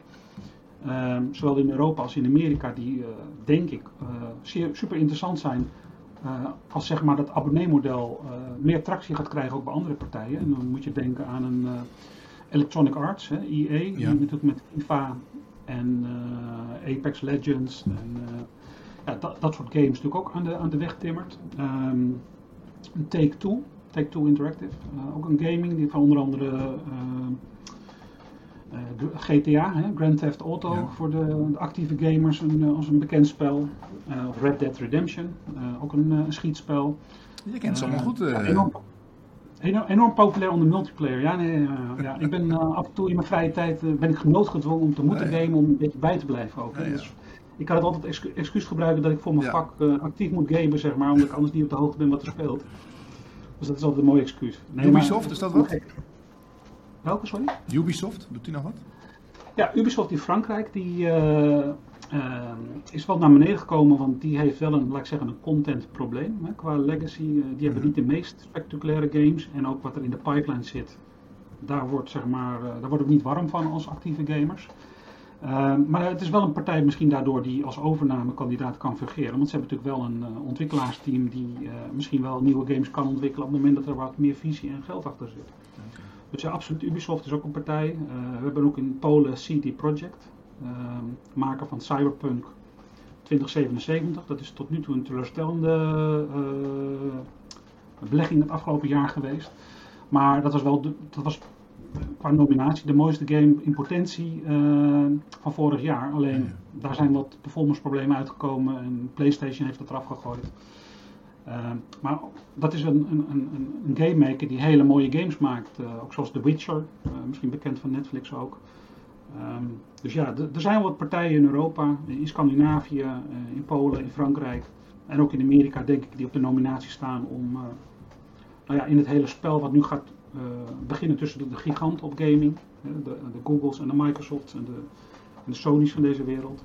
Um, zowel in Europa als in Amerika die uh, denk ik zeer, super interessant zijn. als zeg maar dat abonneemodel meer tractie gaat krijgen ook bij andere partijen. En dan moet je denken aan een Electronic Arts, hè, EA, ja. die natuurlijk met FIFA en uh, Apex Legends en uh, ja, dat, dat soort games natuurlijk ook aan de, aan de weg timmert. Um, Take-Two, Take-Two Interactive, uh, ook een gaming die van onder andere GTA, hè, Grand Theft Auto ja. voor de, de, actieve gamers een, als een bekend spel. of Red Dead Redemption, ook een, schietspel. Je kent ze allemaal goed. Ja, Enorm, enorm, populair onder multiplayer. Ja, nee, ja. Ik ben af en toe in mijn vrije tijd ben ik genoodgedwongen om te moeten gamen om een beetje bij te blijven ook. Dus ik kan het altijd excu excuus gebruiken dat ik voor mijn vak uh, actief moet gamen, zeg maar, omdat ik anders niet op de hoogte ben wat er speelt. Dus dat is altijd een mooi excuus. Nee, Ubisoft, maar, is dat wat? Welke, sorry? Ubisoft, doet die nog wat? Ja, Ubisoft in Frankrijk, die uh, is wel naar beneden gekomen, want die heeft wel een, laat ik zeggen, een content probleem hè, qua legacy. Uh, die hebben niet de meest spectaculaire games en ook wat er in de pipeline zit, daar wordt, zeg maar, daar wordt ook niet warm van als actieve gamers. Ehm, maar het is wel een partij misschien daardoor die als overnamekandidaat kan fungeren. Want ze hebben natuurlijk wel een uh, ontwikkelaarsteam die uh, misschien wel nieuwe games kan ontwikkelen op het moment dat er wat meer visie en geld achter zit. Okay. Dus ja, absoluut. Ubisoft is ook een partij. Uh, we hebben ook in Polen CD Projekt. Ehm, maker van Cyberpunk 2077. Dat is tot nu toe een teleurstellende belegging het afgelopen jaar geweest. Maar dat was wel dat was qua nominatie de mooiste game in potentie van vorig jaar. Alleen daar zijn wat performance problemen uitgekomen en PlayStation heeft dat eraf gegooid. Uh, maar dat is een, een, een, een game maker die hele mooie games maakt. Uh, ook zoals The Witcher, misschien bekend van Netflix ook. Um, dus ja, er zijn wat partijen in Europa, in Scandinavië, in Polen, in Frankrijk en ook in Amerika, denk ik, die op de nominatie staan om nou ja, in het hele spel wat nu gaat beginnen tussen de, de, giganten op gaming, de, de, Googles en de Microsofts en de, en de Sony's van deze wereld.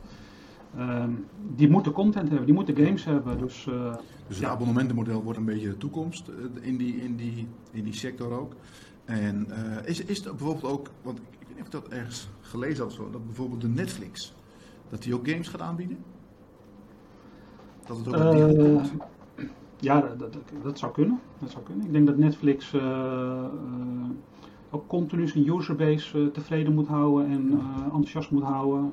Ehm, die moeten content hebben, die moeten games hebben. Dus, uh, dus het abonnementenmodel wordt een beetje de toekomst uh, in, die, in, die, in die sector ook. En uh, is, is het bijvoorbeeld ook, want ik weet niet of ik dat ergens gelezen had, zo, dat bijvoorbeeld de Netflix, dat die ook games gaat aanbieden? Dat het ook een? Ja, dat, dat, dat, zou kunnen. dat zou kunnen. Ik denk dat Netflix ook continu zijn userbase uh, tevreden moet houden en enthousiast moet houden.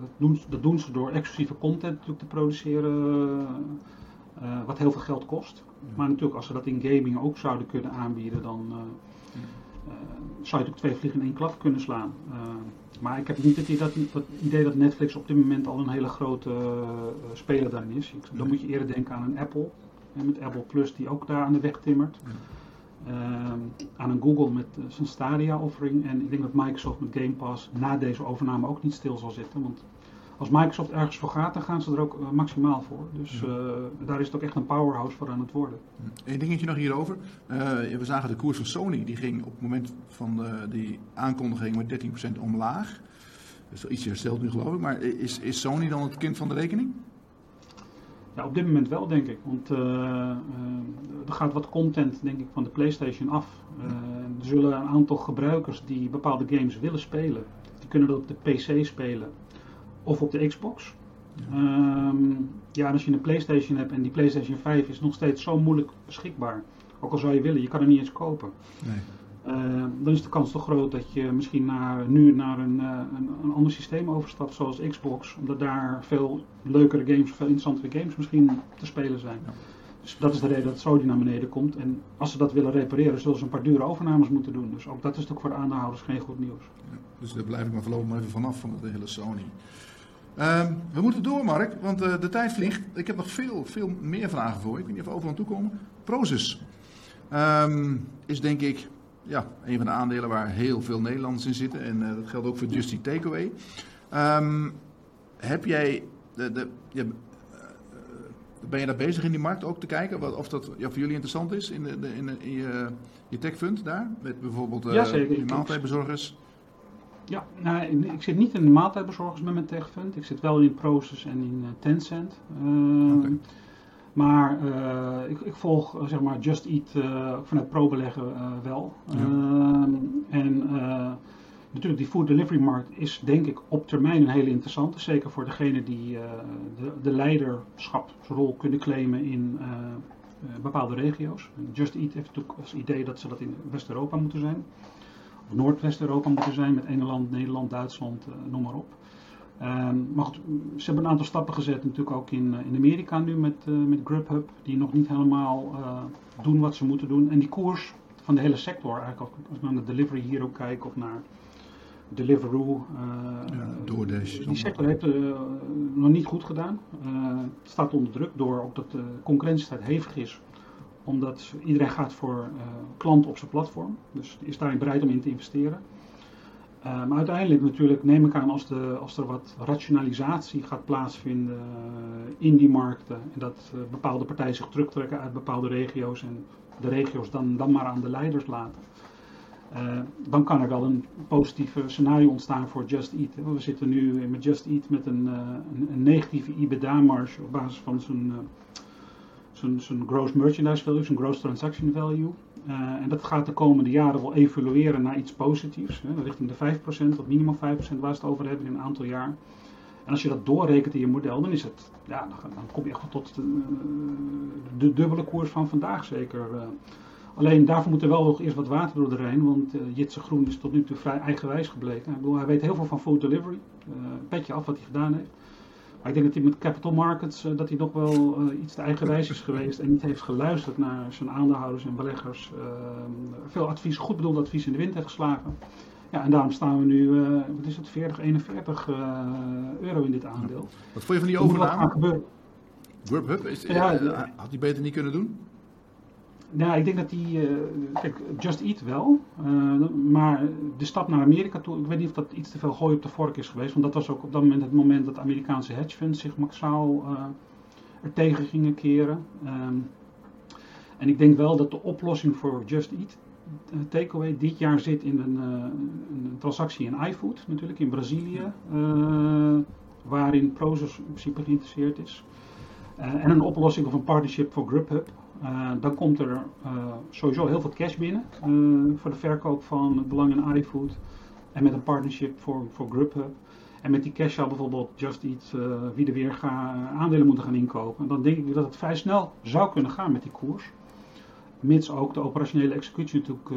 Dat, doen, dat, doen, ze door exclusieve content natuurlijk te produceren, wat heel veel geld kost. Maar natuurlijk, als ze dat in gaming ook zouden kunnen aanbieden, dan zou je natuurlijk twee vliegen in één klap kunnen slaan. maar ik heb niet het idee dat, het idee dat Netflix op dit moment al een hele grote speler daarin is. Dan moet je eerder denken aan een Apple, met Apple Plus die ook daar aan de weg timmert. Ehm, aan een Google met uh, zijn Stadia-offering. En ik denk dat Microsoft met Game Pass na deze overname ook niet stil zal zitten. Want als Microsoft ergens voor gaat, dan gaan ze er ook uh, maximaal voor. Dus uh, daar is het ook echt een powerhouse voor aan het worden. Eén dingetje nog hierover. we zagen de koers van Sony, die ging op het moment van de, die aankondiging met 13% omlaag. Dus iets hersteld nu geloof ik. Maar is, is Sony dan het kind van de rekening? Ja, op dit moment wel, denk ik. Want uh, uh, er gaat wat content, denk ik, van de PlayStation af. Uh, er zullen een aantal gebruikers die bepaalde games willen spelen, die kunnen dat op de PC spelen of op de Xbox. Ja. Um, ja, als je een PlayStation hebt en die PlayStation 5 is nog steeds zo moeilijk beschikbaar. Ook al zou je willen, je kan er niet eens kopen. Nee. Uh, dan is de kans toch groot dat je misschien naar, nu naar een, uh, een, een, ander systeem overstapt, zoals Xbox, omdat daar veel leukere games, veel interessantere games misschien te spelen zijn. Ja. Dus dat is de reden dat Sony naar beneden komt. En als ze dat willen repareren, zullen ze een paar dure overnames moeten doen. Dus ook dat is natuurlijk voor de aandeelhouders geen goed nieuws. Ja, dus daar blijf ik maar voorlopig maar even vanaf van de hele Sony. Um, we moeten door, Mark, want uh, de tijd vliegt. Ik heb nog veel, veel meer vragen voor je. Ik weet niet of we overal aan toekomen. Prozus um, is denk ik ja, een van de aandelen waar heel veel Nederlanders in zitten. En uh, dat geldt ook voor Just Eat Takeaway. Um, heb jij, de, de, je, uh, ben je daar bezig in die markt ook te kijken wat, of dat ja, voor jullie interessant is in, de, in, de, in je, je techfund daar? Met bijvoorbeeld uh, ja, die maaltijdbezorgers? Ja, nou, ik zit niet in de maaltijdbezorgers met mijn techfund. Ik zit wel in Proces en in Tencent. Okay. Maar uh, ik, ik, volg uh, zeg maar Just Eat uh, vanuit pro-beleggen wel. Ja. Ehm, en natuurlijk die food delivery markt is denk ik op termijn een hele interessante. Zeker voor degene die de, de, leiderschapsrol kunnen claimen in bepaalde regio's. Just Eat heeft natuurlijk als idee dat ze dat in West-Europa moeten zijn. Of Noordwest-Europa moeten zijn met Engeland, Nederland, Duitsland, noem maar op. Um, maar goed, ze hebben een aantal stappen gezet, natuurlijk ook in, in Amerika nu met, uh, met Grubhub, die nog niet helemaal uh, doen wat ze moeten doen. En die koers van de hele sector, eigenlijk als we naar de Delivery Hero kijken of naar Deliveroo. Uh, ja, DoorDash. Die sector heeft nog niet goed gedaan. het staat onder druk door ook dat de concurrentiestijd hevig is omdat iedereen gaat voor klanten op zijn platform. Dus is daarin bereid om in te investeren. Uh, maar uiteindelijk natuurlijk neem ik aan als, de, als er wat rationalisatie gaat plaatsvinden uh, in die markten en dat uh, bepaalde partijen zich terugtrekken uit bepaalde regio's en de regio's dan, dan maar aan de leiders laten. dan kan er wel een positieve scenario ontstaan voor Just Eat. We zitten nu met Just Eat met een, een, negatieve EBITDA-marge op basis van zijn, zijn, zijn gross merchandise value, zijn gross transaction value. Uh, en dat gaat de komende jaren wel evolueren naar iets positiefs, hè, richting de 5%, tot minimaal 5% waar ze het over hebben in een aantal jaar. En als je dat doorrekent in je model, dan is het, ja, dan, kom je echt tot de, uh, de, dubbele koers van vandaag zeker. Uh, alleen daarvoor moet er wel nog eerst wat water door de Rijn, want uh, Jitse Groen is tot nu toe vrij eigenwijs gebleken. Hij weet heel veel van food delivery, petje af wat hij gedaan heeft. Maar ik denk dat hij met capital markets uh, dat hij nog wel uh, iets te eigenwijs is geweest en niet heeft geluisterd naar zijn aandeelhouders en beleggers. Uh, veel advies, goed bedoeld advies in de wind heeft geslagen. Ja, en daarom staan we nu, wat is het, 40, 41 euro in dit aandeel. Wat vond je van die overname? Is, ja, had hij beter niet kunnen doen? Nou, ik denk dat die. Uh, kijk, Just Eat wel. Uh, maar de stap naar Amerika toe. Ik weet niet of dat iets te veel gooi op de vork is geweest. Want dat was ook op dat moment het moment dat Amerikaanse hedge funds zich massaal uh, er tegen gingen keren. Um, en ik denk wel dat de oplossing voor Just Eat takeaway dit jaar zit in een, een transactie in iFood, natuurlijk in Brazilië. waarin Prozus in principe geïnteresseerd is. en een oplossing of een partnership voor Grubhub. Uh, dan komt er uh, sowieso heel veel cash binnen uh, voor de verkoop van het belang in iFood. En met een partnership voor, voor Grubhub. En met die cash zou bijvoorbeeld Just Eat wie de weer aandelen moeten gaan inkopen. En dan denk ik dat het vrij snel zou kunnen gaan met die koers. Mits ook de operationele executie natuurlijk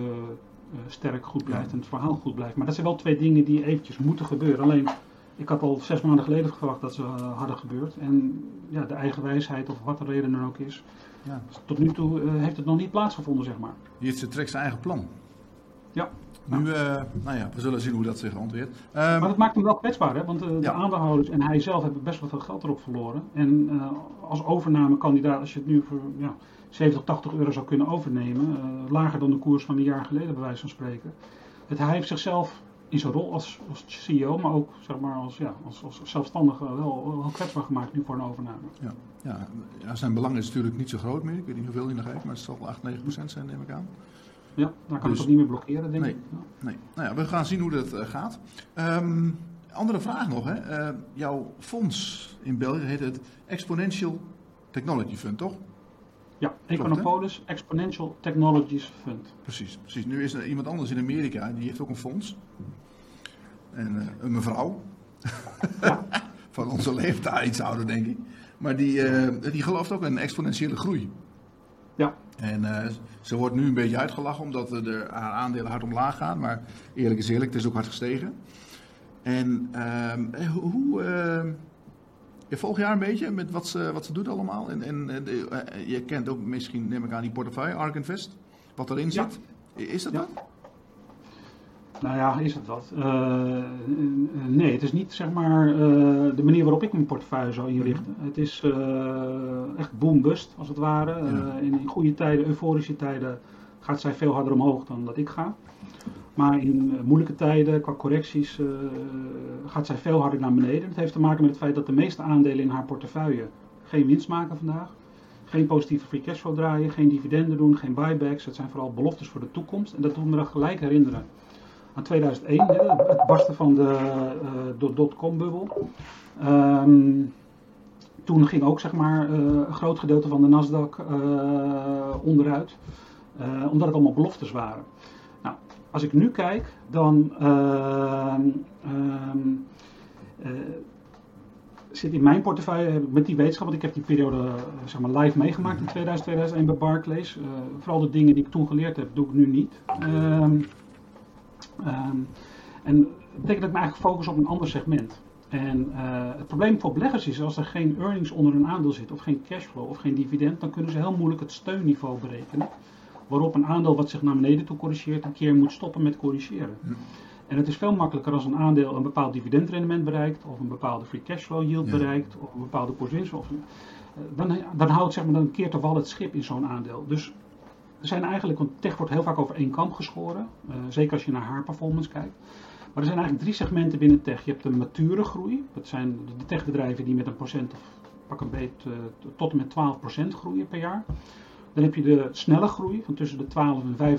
sterk goed blijft en het verhaal goed blijft. Maar dat zijn wel twee dingen die eventjes moeten gebeuren. Alleen, ik had al zes maanden geleden verwacht dat ze hadden gebeurd. En ja, de eigen wijsheid of wat de reden dan ook is ja. Dus tot nu toe uh, heeft het nog niet plaatsgevonden, zeg maar. Jitse trekt zijn eigen plan. Ja. Nu, uh, nou ja, we zullen zien hoe dat zich ontweert. Um, maar dat maakt hem wel kwetsbaar, hè? want uh, de aandeelhouders en hij zelf hebben best wel veel geld erop verloren. En als overnamekandidaat, als je het nu voor ja, 70, 80 euro zou kunnen overnemen, lager dan de koers van een jaar geleden, bij wijze van spreken. Het, hij heeft zichzelf in zijn rol als, als CEO, maar ook zeg maar, als, ja, als, als zelfstandige wel, wel kwetsbaar gemaakt nu voor een overname. Ja. Ja, ja, zijn belang is natuurlijk niet zo groot meer. Ik weet niet hoeveel hij nog heeft, maar het zal 8, 9 procent zijn, neem ik aan. Ja, daar kan dus, het ook niet meer blokkeren, denk nee, ik. Ja. Nee, nou ja, we gaan zien hoe dat uh, gaat. Um, andere vraag nog, hè. Uh, jouw fonds in België heet het Exponential Technology Fund, toch? Ja, Econopolis Exponential Technologies Fund. Precies, precies. Nu is er iemand anders in Amerika, die heeft ook een fonds. En uh, een mevrouw. Ja. Van onze leeftijd, iets ouder denk ik. Maar die, uh, die gelooft ook in exponentiële groei. Ja. En uh, ze wordt nu een beetje uitgelachen omdat de, haar aandelen hard omlaag gaan. Maar eerlijk is eerlijk, het is ook hard gestegen. En uh, hoe. Je volgt jaar een beetje met wat ze, wat ze doet allemaal. En, en je kent ook misschien, neem ik aan, die portefeuille, Ark Invest. Wat erin zit. Ja. Is dat ja. dat? Nou ja, is het wat? Uh, nee, het is niet zeg maar uh, de manier waarop ik mijn portefeuille zou inrichten. Het is echt boom-bust als het ware. Ja. in goede tijden, euforische tijden gaat zij veel harder omhoog dan dat ik ga. Maar in moeilijke tijden, qua correcties, gaat zij veel harder naar beneden. Het heeft te maken met het feit dat de meeste aandelen in haar portefeuille geen winst maken vandaag. Geen positieve free cash flow draaien, geen dividenden doen, geen buybacks. Het zijn vooral beloftes voor de toekomst. En dat doet me dan gelijk herinneren aan 2001, het barsten van de uh, dotcom-bubbel. Um, toen ging ook zeg maar, een groot gedeelte van de Nasdaq onderuit, omdat het allemaal beloftes waren. Als ik nu kijk, dan ehm, ehm, zit in mijn portefeuille met die wetenschap, want ik heb die periode zeg maar, live meegemaakt in 2000, 2001 bij Barclays. vooral de dingen die ik toen geleerd heb, doe ik nu niet. Um, en dat betekent dat ik me eigenlijk focus op een ander segment. En uh, het probleem voor beleggers is, als er geen earnings onder een aandeel zit, of geen cashflow, of geen dividend, dan kunnen ze heel moeilijk het steunniveau berekenen. Waarop een aandeel wat zich naar beneden toe corrigeert, een keer moet stoppen met corrigeren. En het is veel makkelijker als een aandeel een bepaald dividendrendement bereikt, of een bepaalde free cashflow yield ja. bereikt, of een bepaalde positie. Of, uh, dan, dan houdt zeg maar, dan keert er wel het schip in zo'n aandeel. Dus er zijn eigenlijk, want tech wordt heel vaak over één kamp geschoren. Uh, zeker als je naar haar performance kijkt. Maar er zijn eigenlijk drie segmenten binnen tech. Je hebt de mature groei. Dat zijn de techbedrijven die met een procent of pak een beet uh, tot en met 12% groeien per jaar. Dan heb je de snelle groei van tussen de 12 en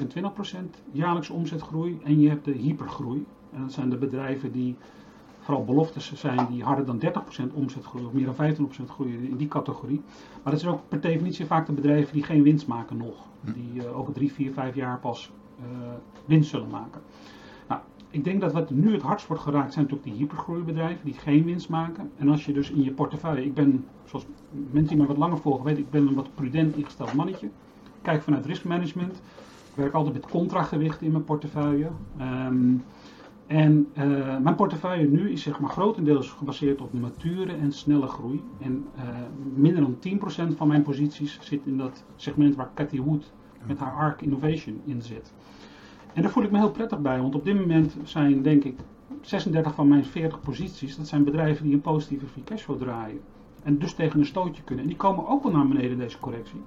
25% jaarlijks omzetgroei. En je hebt de hypergroei. En dat zijn de bedrijven die vooral beloftes zijn die harder dan 30% omzetgroei of meer dan 25% groeien in die categorie. Maar dat zijn ook per definitie vaak de bedrijven die geen winst maken nog. Hm. Die uh, over 3, 4, 5 jaar pas uh, winst zullen maken. Ik denk dat wat nu het hardst wordt geraakt zijn natuurlijk die hypergroeibedrijven die geen winst maken. En als je dus in je portefeuille, ik ben, zoals mensen die me wat langer volgen weten, ik ben een wat prudent ingesteld mannetje. Kijk vanuit riskmanagement. Ik werk altijd met contragewichten in mijn portefeuille. Um, En uh, mijn portefeuille nu is zeg maar grotendeels gebaseerd op mature en snelle groei. En uh, minder dan 10% van mijn posities zit in dat segment waar Cathy Wood met haar ARC Innovation in zit. En daar voel ik me heel prettig bij, want op dit moment zijn denk ik 36 van mijn 40 posities, dat zijn bedrijven die een positieve free cashflow draaien. En dus tegen een stootje kunnen. En die komen ook wel naar beneden deze correctie.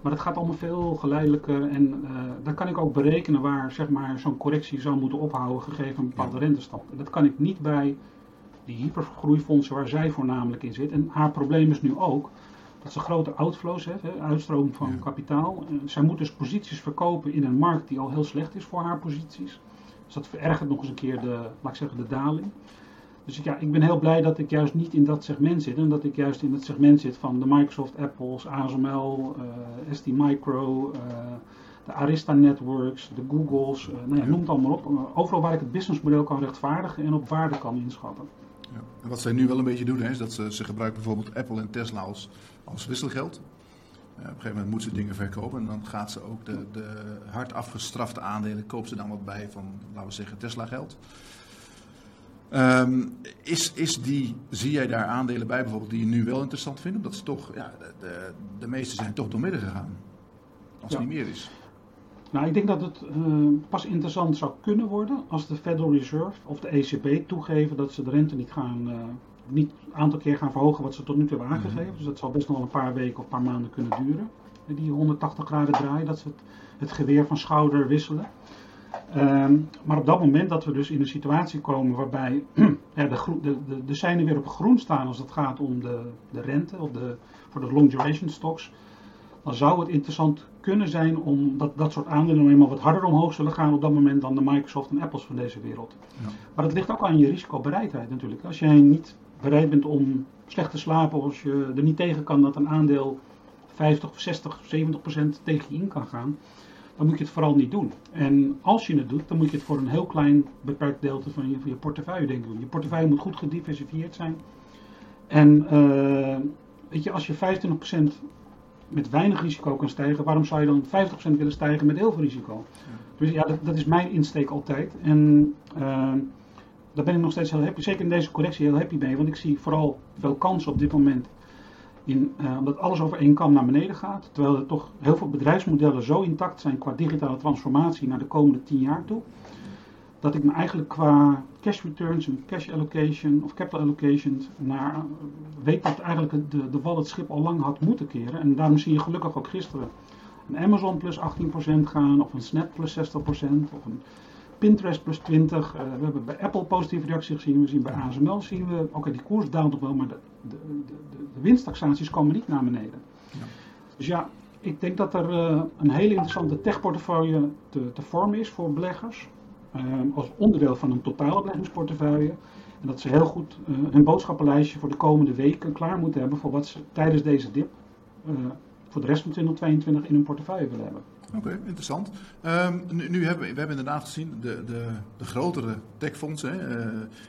Maar het gaat allemaal veel geleidelijker en uh, dan kan ik ook berekenen waar zeg maar, zo'n correctie zou moeten ophouden gegeven een bepaalde rentestand. En dat kan ik niet bij die hypergroeifondsen waar zij voornamelijk in zit. En haar probleem is nu ook dat ze grote outflows hè, uitstroom van ja. kapitaal. En zij moet dus posities verkopen in een markt die al heel slecht is voor haar posities. Dus dat verergert nog eens een keer de, laat ik zeggen, de daling. Dus ja, ik ben heel blij dat ik juist niet in dat segment zit. En dat ik juist in het segment zit van de Microsoft, Apples, ASML, uh, ST Micro, uh, de Arista Networks, de Googles. Uh, nou ja, noem het allemaal op. overal waar ik het businessmodel kan rechtvaardigen en op waarde kan inschatten. Ja. En wat zij nu wel een beetje doen, hè, is dat ze, ze gebruiken bijvoorbeeld Apple en Tesla als, als wisselgeld. op een gegeven moment moet ze dingen verkopen en dan gaat ze ook de, de hard afgestrafte aandelen, koopt ze dan wat bij van, laten we zeggen, Tesla geld. Um, is, is die, zie jij daar aandelen bij bijvoorbeeld die je nu wel interessant vindt? Omdat ze toch, ja, de, de, meeste zijn toch doormidden gegaan. Als ja. het niet meer is. Nou, ik denk dat het uh, pas interessant zou kunnen worden als de Federal Reserve of de ECB toegeven dat ze de rente niet gaan, uh, niet een aantal keer gaan verhogen wat ze tot nu toe hebben aangegeven. Mm -hmm. Dus dat zal best nog wel een paar weken of een paar maanden kunnen duren. Die 180 graden draaien, dat ze het, het geweer van schouder wisselen. Um, maar op dat moment dat we dus in een situatie komen waarbij ja, de, de, de, de seinen weer op groen staan als het gaat om de, de rente of de, voor de long duration stocks, dan zou het interessant kunnen zijn om dat, dat soort aandelen nog eenmaal wat harder omhoog zullen gaan op dat moment dan de Microsoft en Apples van deze wereld. Ja. Maar dat ligt ook aan je risicobereidheid natuurlijk. Als jij niet bereid bent om slecht te slapen, als je er niet tegen kan dat een aandeel 50, 60, 70 procent tegen je in kan gaan, dan moet je het vooral niet doen. En als je het doet, dan moet je het voor een heel klein beperkt deelte van je, van je portefeuille denken doen. Je portefeuille moet goed gediversifieerd zijn. En uh, weet je, als je 25% met weinig risico kan stijgen, waarom zou je dan 50% willen stijgen met heel veel risico? Dus ja, dat, dat, is mijn insteek altijd. En uh, daar ben ik nog steeds heel happy, zeker in deze correctie heel happy mee, want ik zie vooral veel kansen op dit moment in, uh, omdat alles over één kam naar beneden gaat. Terwijl er toch heel veel bedrijfsmodellen zo intact zijn qua digitale transformatie naar de komende tien jaar toe. Dat ik me eigenlijk qua cash returns en cash allocation of capital allocation naar, uh, weet dat eigenlijk de, de wal het schip al lang had moeten keren. En daarom zie je gelukkig ook gisteren een Amazon plus 18% gaan, of een Snap plus 60%, of een Pinterest plus 20. Uh, we hebben bij Apple positieve reactie gezien. We zien bij ASML zien we, oké, okay, die koers daalt nog wel, maar de, de, de, de winsttaxaties komen niet naar beneden. Ja. Dus ja, ik denk dat er uh, een hele interessante techportefeuille te, te vormen is voor beleggers. Uh, als onderdeel van een totale beleggingsportefeuille. En dat ze heel goed uh, hun boodschappenlijstje voor de komende weken klaar moeten hebben voor wat ze tijdens deze dip voor de rest van 2022 in hun portefeuille willen hebben. Oké, okay, interessant. Um, nu, nu, hebben we, we hebben inderdaad gezien, de, de, de grotere techfondsen, uh,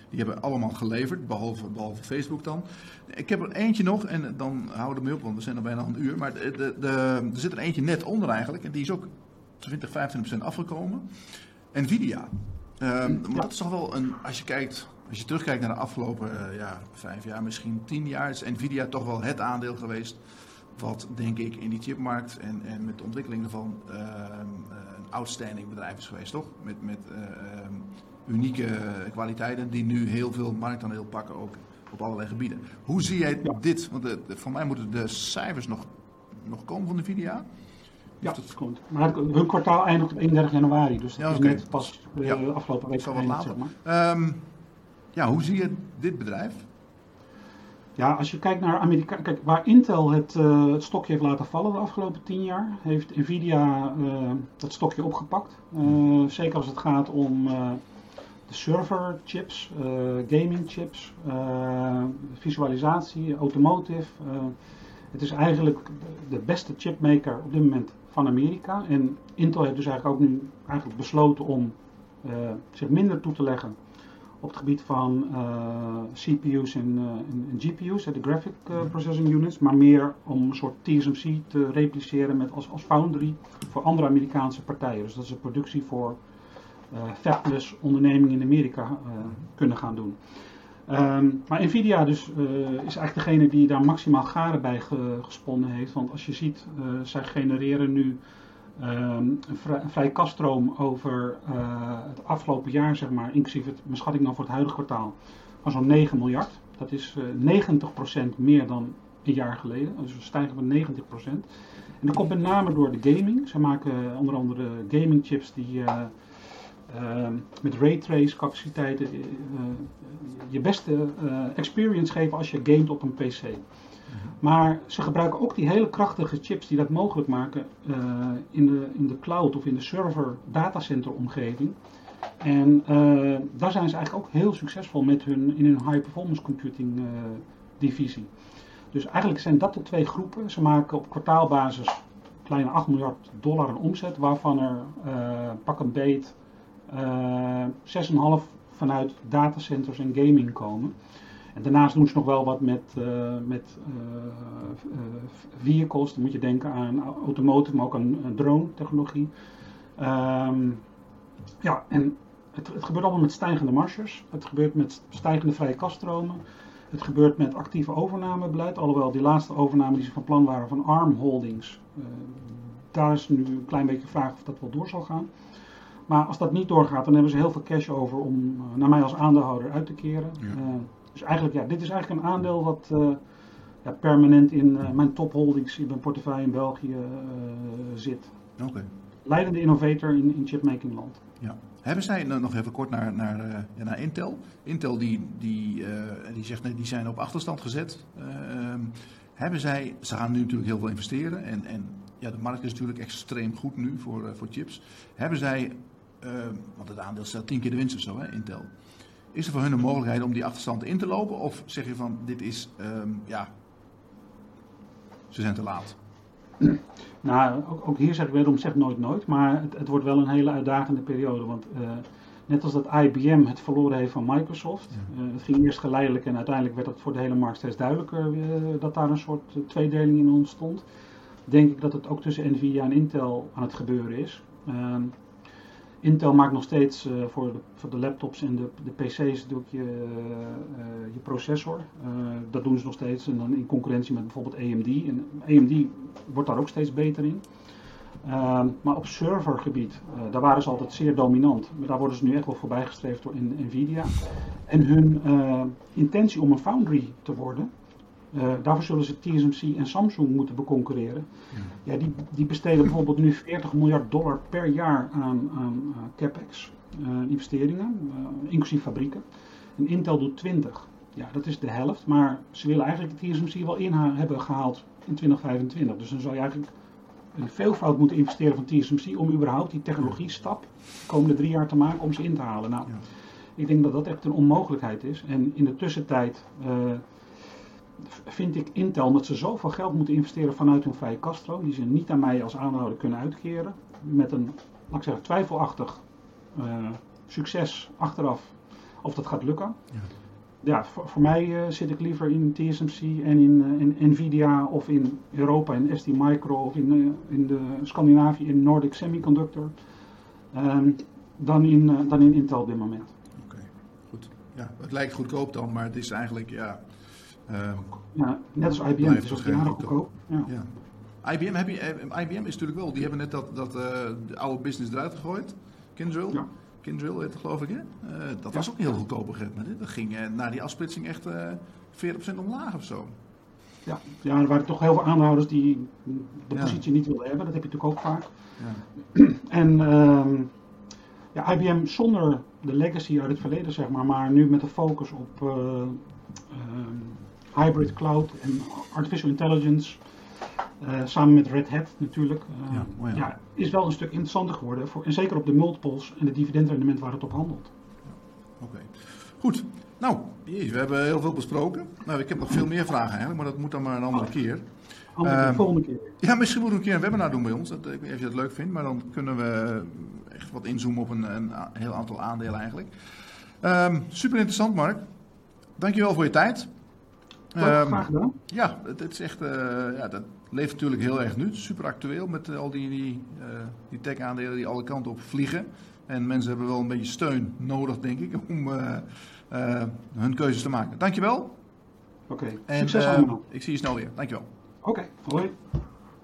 die hebben allemaal geleverd, behalve, behalve Facebook dan. Ik heb er eentje nog, en dan houden we mee op, want we zijn al bijna een uur. Maar de, de, de, er zit er eentje net onder eigenlijk, en die is ook 20, 25% afgekomen. Nvidia. Um, ja. Maar dat is toch wel een, als je kijkt, als je terugkijkt naar de afgelopen uh, ja, vijf jaar, misschien tien jaar, is Nvidia toch wel het aandeel geweest wat denk ik in die chipmarkt en, en met de ontwikkeling daarvan uh, een outstanding bedrijf is geweest, toch? Met, met uh, unieke kwaliteiten die nu heel veel marktaandeel pakken, ook op allerlei gebieden. Hoe zie jij ja. dit? Want de, de, voor mij moeten de cijfers nog, nog komen van de VIDIA. Ja, dat komt. Maar hun kwartaal eindigt op 31 januari, dus dat ja, is okay. net pas ja. afgelopen week. Zal wat later. Zeg maar. um, ja, hoe zie je dit bedrijf? Ja, als je kijkt naar Amerika, kijk, waar Intel het, uh, het, stokje heeft laten vallen de afgelopen tien jaar, heeft Nvidia uh, dat stokje opgepakt. Uh, zeker als het gaat om de server chips, gaming chips, visualisatie, automotive. het is eigenlijk de beste chipmaker op dit moment van Amerika. En Intel heeft dus eigenlijk ook nu eigenlijk besloten om zich minder toe te leggen op het gebied van uh, CPU's en, uh, en, en, GPU's, de Graphic uh, Processing Units, maar meer om een soort TSMC te repliceren met als, als foundry voor andere Amerikaanse partijen. Dus dat is een productie voor fabless ondernemingen in Amerika kunnen gaan doen. Ehm, maar Nvidia dus, is eigenlijk degene die daar maximaal garen bij gesponnen heeft. Want als je ziet, zij genereren nu een, vrij, vrij kaststroom over het afgelopen jaar, zeg maar, inclusief het, mijn schatting dan voor het huidige kwartaal, van zo'n 9 miljard. Dat is 90% meer dan een jaar geleden. Dus we stijgen met 90%. En dat komt met name door de gaming. Ze maken onder andere gaming chips die uh, met raytrace capaciteiten je beste experience geven als je gamet op een PC. Maar ze gebruiken ook die hele krachtige chips die dat mogelijk maken in, de, in de cloud of in de server datacenter omgeving. En daar zijn ze eigenlijk ook heel succesvol met hun, in hun high performance computing divisie. Dus eigenlijk zijn dat de twee groepen. Ze maken op kwartaalbasis kleine 8 miljard dollar aan omzet, waarvan er pak een beet uh, eh, 6,5 vanuit datacenters en gaming komen. En daarnaast doen ze nog wel wat met, uh, met vehicles. Dan moet je denken aan automotive, maar ook aan, drone technologie. Um, ja, en het, het, gebeurt allemaal met stijgende marges. Het gebeurt met stijgende vrije kaststromen. Het gebeurt met actieve overnamebeleid, alhoewel die laatste overname die ze van plan waren van ARM Holdings, uh, daar is nu een klein beetje vraag of dat wel door zal gaan. Maar als dat niet doorgaat, dan hebben ze heel veel cash over om naar mij als aandeelhouder uit te keren. Uh, dus eigenlijk, ja, dit is eigenlijk een aandeel wat ja, permanent in mijn topholdings in mijn portefeuille in België zit. Okay. Leidende innovator in, in chipmaking land. Ja. Hebben zij, nou, nog even kort naar, naar, ja, naar Intel. Intel die, die, die zegt nee, die zijn op achterstand gezet. Uh, hebben zij, ze gaan nu natuurlijk heel veel investeren en, en ja, de markt is natuurlijk extreem goed nu voor, voor chips. Hebben zij, want het aandeel stelt tien keer de winst of zo, hè, Intel. Is er voor hun een mogelijkheid om die achterstand in te lopen? Of zeg je van, dit is, um, ja, ze zijn te laat? Nou, ook, ook hier zeg ik wederom, zeg nooit nooit, maar het, het, wordt wel een hele uitdagende periode. Want uh, net als dat IBM het verloren heeft van Microsoft, uh, het ging eerst geleidelijk en uiteindelijk werd het voor de hele markt steeds duidelijker uh, dat daar een soort tweedeling in ontstond. Denk ik dat het ook tussen Nvidia en Intel aan het gebeuren is. Intel maakt nog steeds uh, voor, de, voor, de, laptops en de, de PC's doe je, uh, je processor. Dat doen ze nog steeds en dan in concurrentie met bijvoorbeeld AMD. En AMD wordt daar ook steeds beter in. Ehm, maar op servergebied, daar waren ze altijd zeer dominant. Maar daar worden ze nu echt wel voorbijgestreefd door in, Nvidia. En hun intentie om een foundry te worden, uh, daarvoor zullen ze TSMC en Samsung moeten beconcurreren. Ja, ja die, die, besteden bijvoorbeeld nu 40 miljard dollar per jaar aan, aan uh, capex, uh, investeringen, inclusief fabrieken. En Intel doet 20. Ja, dat is de helft, maar ze willen eigenlijk de TSMC wel in hebben gehaald in 2025. Dus dan zou je eigenlijk een veelvoud moeten investeren van TSMC om überhaupt die technologiestap de komende drie jaar te maken om ze in te halen. Nou, ja. ik denk dat dat echt een onmogelijkheid is. En in de tussentijd vind ik Intel dat ze zoveel geld moeten investeren vanuit hun vrije kaststroom, die ze niet aan mij als aandeelhouder kunnen uitkeren, met een, laat ik zeggen, twijfelachtig uh, succes achteraf of dat gaat lukken. Ja, ja voor, voor mij uh, zit ik liever in TSMC en in, uh, in, Nvidia of in Europa in ST Micro of in, in de Scandinavië in Nordic Semiconductor um, dan, in, dan in Intel op dit moment. Oké, goed. Ja, het lijkt goedkoop dan, maar het is eigenlijk, ja, ja, net als IBM, het is ook jaren goedkoop. Ja. ja. IBM, heb je, eh, IBM is natuurlijk wel, die hebben net dat, dat uh, de oude business eruit gegooid. Kindrill. Ja. Kindrill heet het geloof ik, hè? Uh, dat was ook heel goedkoop begreep. Dat ging na die afsplitsing echt 40% omlaag of zo. Ja. ja, er waren toch heel veel aandeelhouders die de positie niet wilden hebben. Dat heb je natuurlijk ook vaak. Ja. en um, ja, IBM zonder de legacy uit het verleden, zeg maar, maar nu met de focus op hybrid cloud en artificial intelligence. Uh, samen met Red Hat natuurlijk. Uh, ja, oh ja. ja, is wel een stuk interessanter geworden. Voor, en zeker op de multiples en het dividendrendement waar het op handelt. Oké, goed. Nou, we hebben heel veel besproken. Nou, ik heb nog veel meer vragen eigenlijk, maar dat moet dan maar een andere oh. keer. Andere uh, volgende keer. Ja, misschien moeten we een keer een webinar doen bij ons. Dat, ik weet niet of je dat leuk vindt, maar dan kunnen we echt wat inzoomen op een, een heel aantal aandelen eigenlijk. Um, super interessant, Mark. Dankjewel voor je tijd. Ehm, graag gedaan. Ja, het, het is echt, eh, ja, dat leeft natuurlijk heel erg nu. Super actueel met eh, al die, die, eh, die tech-aandelen die alle kanten op vliegen. En mensen hebben wel een beetje steun nodig, denk ik, om hun keuzes te maken. Dankjewel. Oké, En succes allemaal. ik zie je snel weer. Dankjewel. Oké, hoi.